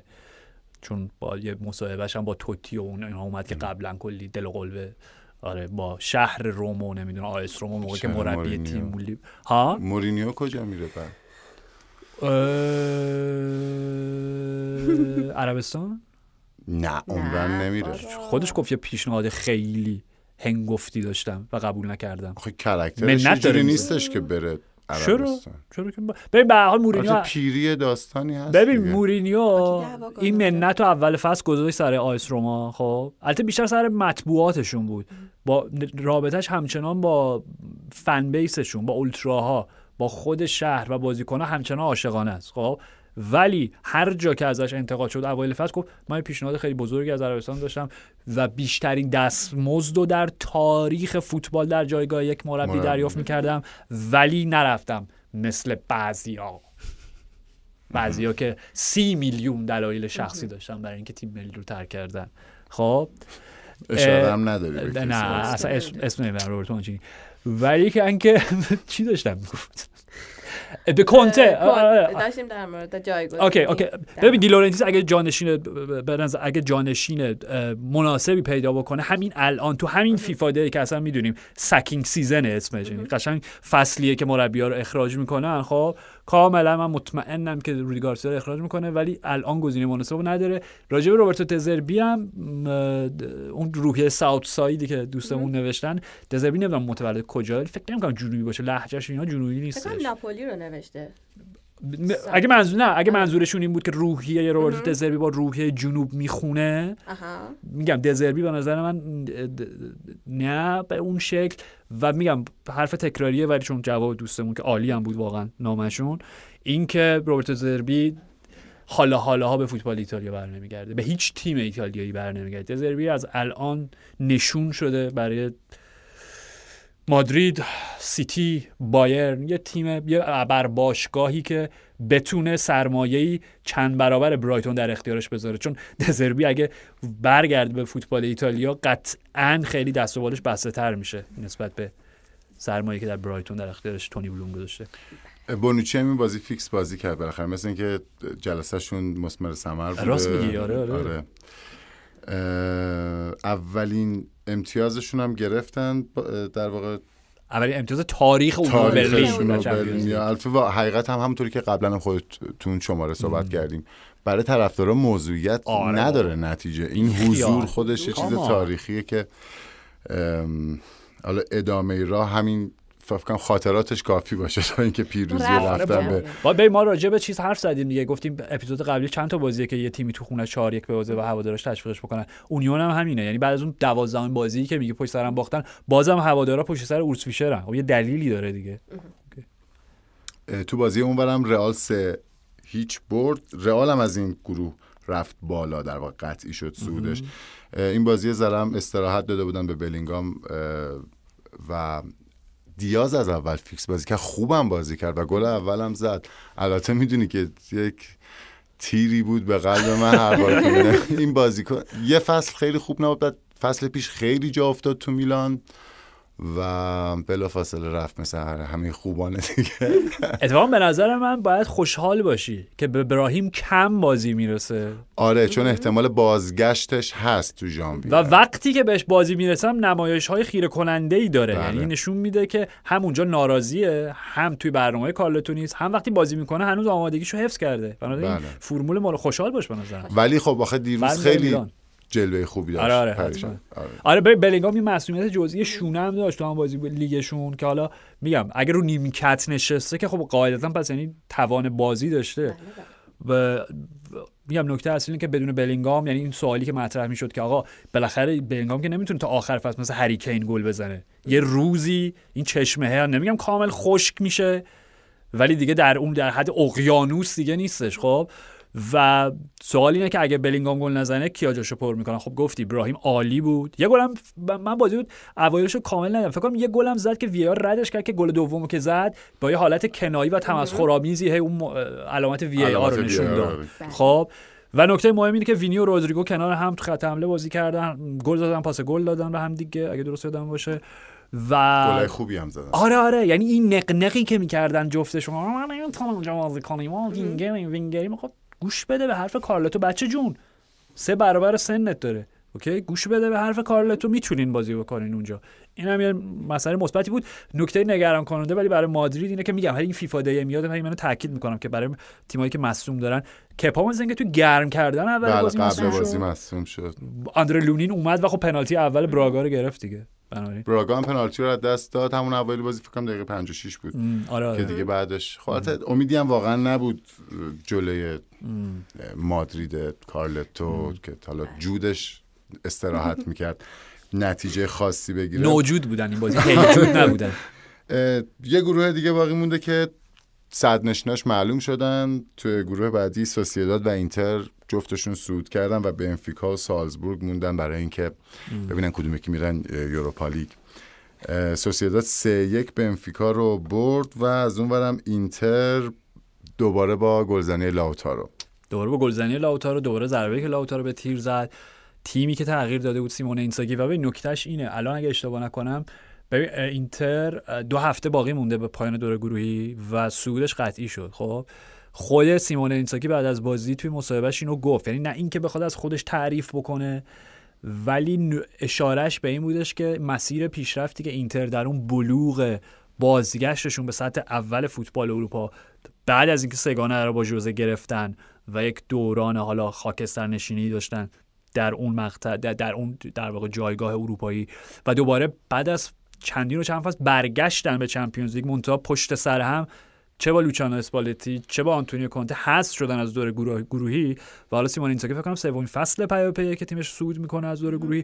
چون با یه مصاحبهش هم با توتی و اون اینا اومد که قبلا کلی دل و قلبه آره با شهر رم و نمی‌دونم آ اس رم و موقعی که مربی مورینیو. تیم بودی ها؟ مورینیو کجا میره بعد؟ عربستان؟ نه نه، نمیره. خودش گفت یه پیشنهاد خیلی هنگفتی داشتم و قبول نکردم. آخه کرکترش اینجوری نیستش که بره چرا؟ عربستان چرا که ببین به هر حال مورینیو پیری داستانی هست ببین دیگه. مورینیو. این منت رو اول فصل گذاشت سر آیس روما خب؟ البته بیشتر سر مطبوعاتشون بود. با رابطش همچنان با فن بیسشون با اولتراها با خود شهر و بازیکنها همچنان عاشقانه است خب؟ ولی هر جا که ازش انتقاد شد اوایل فصل گفت من پیشنهاد خیلی بزرگی از عربستان داشتم و بیشترین دستمزد رو در تاریخ فوتبال در جایگاه یک مربی. دریافت می‌کردم ولی نرفتم مثل بعضیا بعضیا که سی میلیون دلایل شخصی داشتن برای اینکه تیم ملی رو ترک کردن خب اشاره هم نداری. نه. اصلا اسم نمی‌برم مانچینی ولی که انکه چی داشتم می‌گفت به کنته اه، آره. داشتیم در مورد جایگزین okay okay ببین دی لورنتیس اگه جانشین نظر اگه جانشین مناسبی پیدا بکنه همین الان تو همین FIFA day که اصلا می‌دونیم sacking season اسمش. یعنی قشنگ فصلیه که مربی‌ها رو اخراج می‌کنن خب؟ کاملا من مطمئنم که رودی گارسیا رو اخراج می‌کنه ولی الان گزینه مناسب نداره. راجع به روبرتو دزربی هم اون روحیه south side ی که دوستمون نوشتن تزربی نمی‌دونم متولد کجا ولی فکر نمی‌کنم جنوبی باشه لهجهش اینا جنوبی کنم ناپولی رو نوشته. اگه منظور نه اگه منظورشون این بود که روحیه روبرتو دزربی با روحیه جنوب می‌خونه میگم دزربی به نظر من نه به اون شکل و میگم حرف تکراریه ولی چون جواب دوستمون که عالی هم بود واقعا نامشون این که روبرتو دزربی حالا حالا ها به فوتبال ایتالیا بر نمیگرده به هیچ تیم ایتالیایی بر نمیگرده دزربی از الان نشون شده برای مادرید سیتی بایرن یه تیم یه بر باشگاهی که بتونه سرمایه‌ای چند برابر برایتون در اختیارش بذاره. چون دزربی اگه برگرده به فوتبال ایتالیا قطعا خیلی دست و بالش بسته تر میشه نسبت به سرمایه که در برایتون در اختیارش تونی بلوم گذاشته. بونوچی هم این بازی فیکس بازی کرد بالاخره. مثل اینکه جلسهشون مسمر ثمر بوده. راست میگی، آره، آره. اه، اولین امتیازشون هم گرفتن در واقع اولین امتیاز تاریخ اون برلین البته حقیقت هم همونطوری که قبلا هم خودتون شماره صحبت کردیم. برای طرفدارا موضوعیت آره نداره نتیجه. این. حضور خودش یه چیز. تاریخیه که حالا ادامه راه همین فکر خاطراتش کافی باشه تا اینکه پیروزی رفت. رفتن. به با ببین ما راجع به چیز حرف زدیم دیگه. گفتیم اپیزود قبلی چند تا بازیه که یه تیمی تو خونه 4 1 ببازه و هوادارش تشویقش بکنن. اونیون هم همینه. یعنی بعد از اون 12 بازی که میگه پشت سرم باختن بازم هوادارا پشت سر اورس فیشرن خب یه دلیلی داره دیگه. تو بازی اونورم رئال سه هیچ برد. رئال هم از این گروه رفت بالا در واقع قطعی شد سودش. این بازی زرم استراحت داده بودن به بلینگام و دیاز از اول فیکس بازی کرد خوبم بازی کرد و گل اولم زد. البته می‌دونی که یک تیری بود به قلب من هر بار این بازیکن یه فصل خیلی خوب نبود فصل پیش خیلی جا افتاد تو میلان. و بلافاصله رفت مثل همه خوبانه دیگه اتفاقا به نظر من باید خوشحال باشی که به ابراهیم کم بازی می‌رسه آره چون احتمال بازگشتش هست تو ژانویه و وقتی که بهش بازی می‌رسم نمایش های خیره کننده ای داره بله. یعنی نشون میده که هم اونجا ناراضیه هم توی برنامه کارلتو نیست هم وقتی بازی می‌کنه هنوز آمادگیشو حفظ کرده بنابراین بله. فرمول مال خوشحال باش به نظرم ولی خب آخه دیروز بعد خیلی. جلوه خوبی داشت. آره، آره،. آره. آره به بلینگام یه مسئولیت جزئی شونه هم داشت تو هم بازی لیگشون که حالا میگم اگه رو نیمکت نشسته که خب قاعدتا پس یعنی توان بازی داشته. و میگم نکته اصلی اینه که بدون بلینگام یعنی این سوالی که مطرح می‌شد که آقا بالاخره بلینگام که نمی‌تونه تا آخر فصل مثل هری کین گل بزنه. یه روزی این چشمه نمیگم کامل خشک میشه ولی دیگه در اون در حد اقیانوس دیگه نیستش خب؟ و سوال اینه که اگه بلینگام گل نزنه کیا جاشو پر می‌کنن خب گفتی براهیم عالی بود. یه گلم من بازی بود اوایلشو کامل ندیدم. فکر کنم یه گلم زد که VAR ردش کرد که گل دومو که زد با یه حالت کنایی و تمسخرآمیزی هی اون علامت VAR رو نشون داد. آره. خب. و نکته مهم اینه که وینی و رودریگو کنار هم تو خط حمله بازی کردن. گل دادن پاس گل دادن به هم دیگه اگه درست یادم باشه. و گلای خوبی هم زدن. آره آره. یعنی این نقنقی که می‌کردن جفتشون. من نمی‌تونم اونجا بازی کنیم. ما winger یم winger یم. خب گوش بده به حرف کارلتو. بچه جون سه برابر سنت داره. اوکی؟ گوش بده به حرف کارلتو. می‌تونین بازی بکنین اونجا. این هم یه مسئله مثبتی بود. نکته نگران کننده ولی برای مادرید اینه که میگم این فیفا دی میاد من منو تاکید می‌کنم که برای تیمایی که مصوم دارن کپا مثلا تو گرم کردن اول بله بازی قبل مصدوم بازی. مصدوم شد. آندره لونین اومد و خب پنالتی اول براگا رو گرفت دیگه. بنابراین. براگا هم پنالتی رو از دست داد. همون اوایل بازی فکر کنم دقیقه 56 بود م، آره که آره. دیگه بعدش. خب امیدی هم واقعا نبود جلوی مادرید کارلتو که حالا جودش استراحت می‌کرد. نتیجه خاصی بگیره. نوجود بودن این بازی. جود نبودن. یه گروه دیگه باقی مونده که صد نشناش معلوم شدن. توی گروه بعدی سوسیداد و اینتر جفتشون صعود کردن و بنفیکا و سالزبورگ موندن برای اینکه ببینن کدوم یکی میرن یوروپا لیگ. سوسیداد سه یک بنفیکا رو برد و از اون ورم اینتر دوباره با گلزنی لاوتارو. دوباره با گلزنی لاوتارو دوباره ضربه که لاوتارو به تیر زد. تیمی که تغییر داده بود سیمون اینساگی. و ببین نکتهش اینه الان اگه اشتباه نکنم ببین اینتر دو هفته باقی مونده به پایان دور گروهی و صعودش قطعی شد خب؟ خود سیمون اینساگی بعد از بازی توی مصاحبهش اینو گفت. یعنی نه اینکه بخواد از خودش تعریف بکنه ولی اشارش به این بودش که مسیر پیشرفتی که اینتر در اون بلوغ بازگشتشون به سطح اول فوتبال اروپا بعد از اینکه سه‌گانه رو با ژوزه گرفتن و یک دوران حالا خاکستر نشینی داشتن در اون مقطع در, در اون در واقع جایگاه اروپایی و دوباره بعد از چندین و چند فصل برگشتن به Champions League منتها پشت سر هم چه با لوچانو اسپالتی چه با آنتونیو کونته حذف شدن از دور گروه گروهی. و حالا سیمون اینزاگی فکر کنم سومین فصل پیاپیه که تیمش صعود می‌کنه از دور گروهی.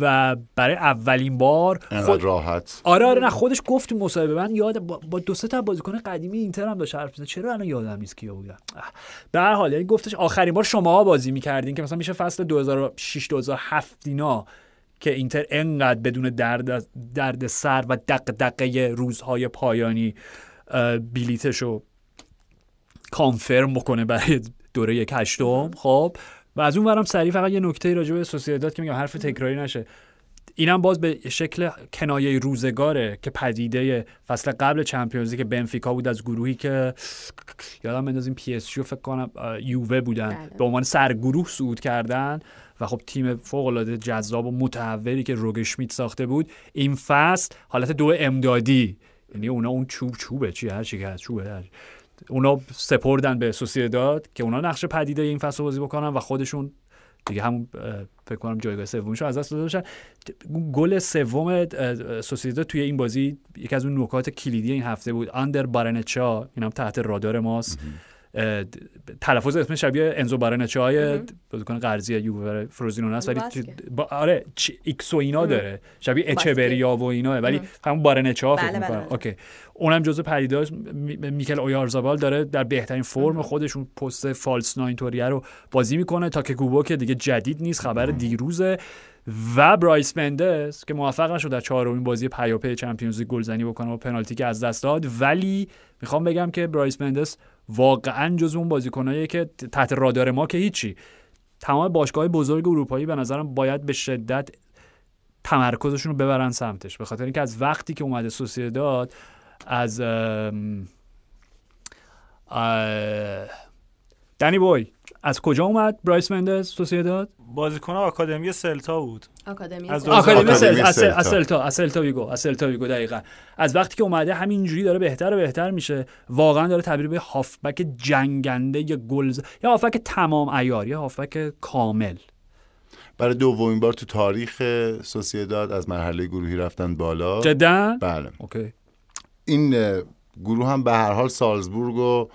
و برای اولین بار خود راحت. آره آره نه خودش گفت مصاحبه. من یاد با, دو سه تا بازیکن قدیمی اینتر هم داشت حرف چرا الان یادم نیست کیا بودن. به هر حال یعنی گفتش آخرین بار شما بازی می‌کردین که مثلا میشه فصل 2006 2007 اینا که اینتر انقدر بدون درد درد سر و دغدغه روزهای پایانی اه، بلیتشو کانفرم بکنه برای دوره یک هشتم. خب و از اون ورم سریع فقط یه نکته راجع به سوسییداد که میگم حرف تکراری نشه. اینم باز به شکل کنایه روزگاره که پدیده فصل قبل چمپیونز که بنفیکا بود از گروهی که یادم بندازیم پی اس فکر کنم یووه بودن. بله. به عنوان سرگروه صعود کردن و خب تیم فوق العاده جذاب و متحولی که روگشمیت ساخته بود. این فصل حالت دو امدادی یعنی اونا اون چوب چوبه چی هر چی که هست چوبه هر اونا سپردن به سوسییداد که اونا نقش پدیده این فصل بازی بکنن و خودشون دیگه اه، فکر کنم جایگاه سومیشو از دست داده باشن. گل سوم سوسییداد توی این بازی یکی از اون نکات کلیدی این هفته بود. آندر بارنچا اینم تحت رادار ماست. تلفظ اسم شبیه انزو بارنچای بازیکن قرضی یووه فروزینونه است ولی. با آره ایکس و اینا داره. شبیه. اچبریا و اینا ولی. همون بارنچا فکر بله، بله، می‌کنم. بله. okay. اونم جزو پدیداش میکل اویارزابال داره در بهترین فرم خودشون پست false nine طوریه رو بازی می‌کنه. تاکه کوبو که دیگه جدید نیست خبر دیروزه. و برایس مندس که موفق نشد در چهارمین بازی پیاپی Champions League گلزنی بکنه و پنالتی که از دست داد. ولی می‌خوام بگم که برایس مندس واقعا جز اون بازیکنایی که تحت رادار ما که هیچی. تمام باشگاه بزرگ اروپایی به نظرم باید به شدت تمرکزشون رو ببرن سمتش. به خاطر اینکه از وقتی که اومده سوسییداد از ام، اه، دنی بوی از کجا اومد برایس مندز سوسییداد بازیکن آکادمی سلتا بود. آکادمی از آکادمی از سلتا. از سلتا از سلتا ویگو از سلتا ویگو دقیقا. از وقتی که اومده همینجوری داره بهتر و بهتر میشه. واقعا داره تبدیل به هافبک جنگنده یا گلز یا هافبک تمام عیار یا هافبک کامل. برای دومین بار تو تاریخ سوسیداد از مرحله گروهی رفتن بالا. جدا؟ بله. اوکی. این گروه هم به هر حال سالزبورگ و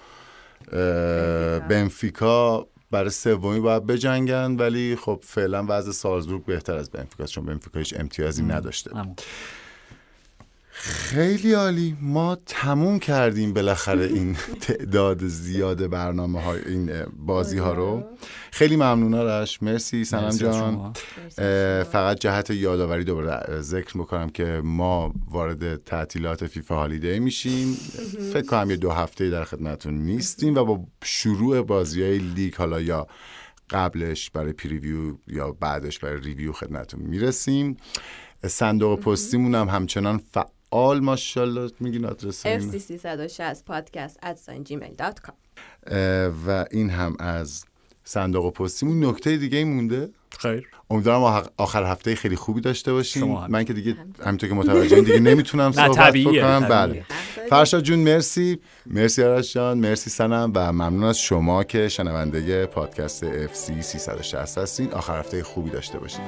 بنفیکا. برای سومی باید بجنگن ولی خب فعلا وضع سالزبورگ بهتر از بنفیکا چون بنفیکا هیچ امتیازی نداشته. خیلی عالی. ما تموم کردیم بالاخره این تعداد زیاد برنامه های این بازی ها رو. خیلی ممنون آرش. مرسی. صنم جان. فقط جهت یادآوری دوباره ذکر می‌کنم که ما وارد تعطیلات فیفا holiday میشیم. فکر کنم یه دو هفته در خدمتتون نیستیم و با شروع بازی های لیگ حالا یا قبلش برای preview یا بعدش برای review خدمتتون می‌رسیم. صندوق پستیمون هم همچنان فعال ماشاءالله میگین آدرس این؟ fc360 podcast at gmail.com اه، و این هم از صندوق پستیمون. نکته دیگه ای مونده؟ خیر. امیدوارم آخ- آخر هفته خیلی خوبی داشته هم. من که دیگه همینطور. که متوجه دیگه نمی‌تونم صحبت بکنم. بله. فرشاد جون مرسی. مرسی آرش جان مرسی سنم و ممنون از شما که شنونده پادکست FC 360 هستین. آخر هفته خوبی داشته باشید.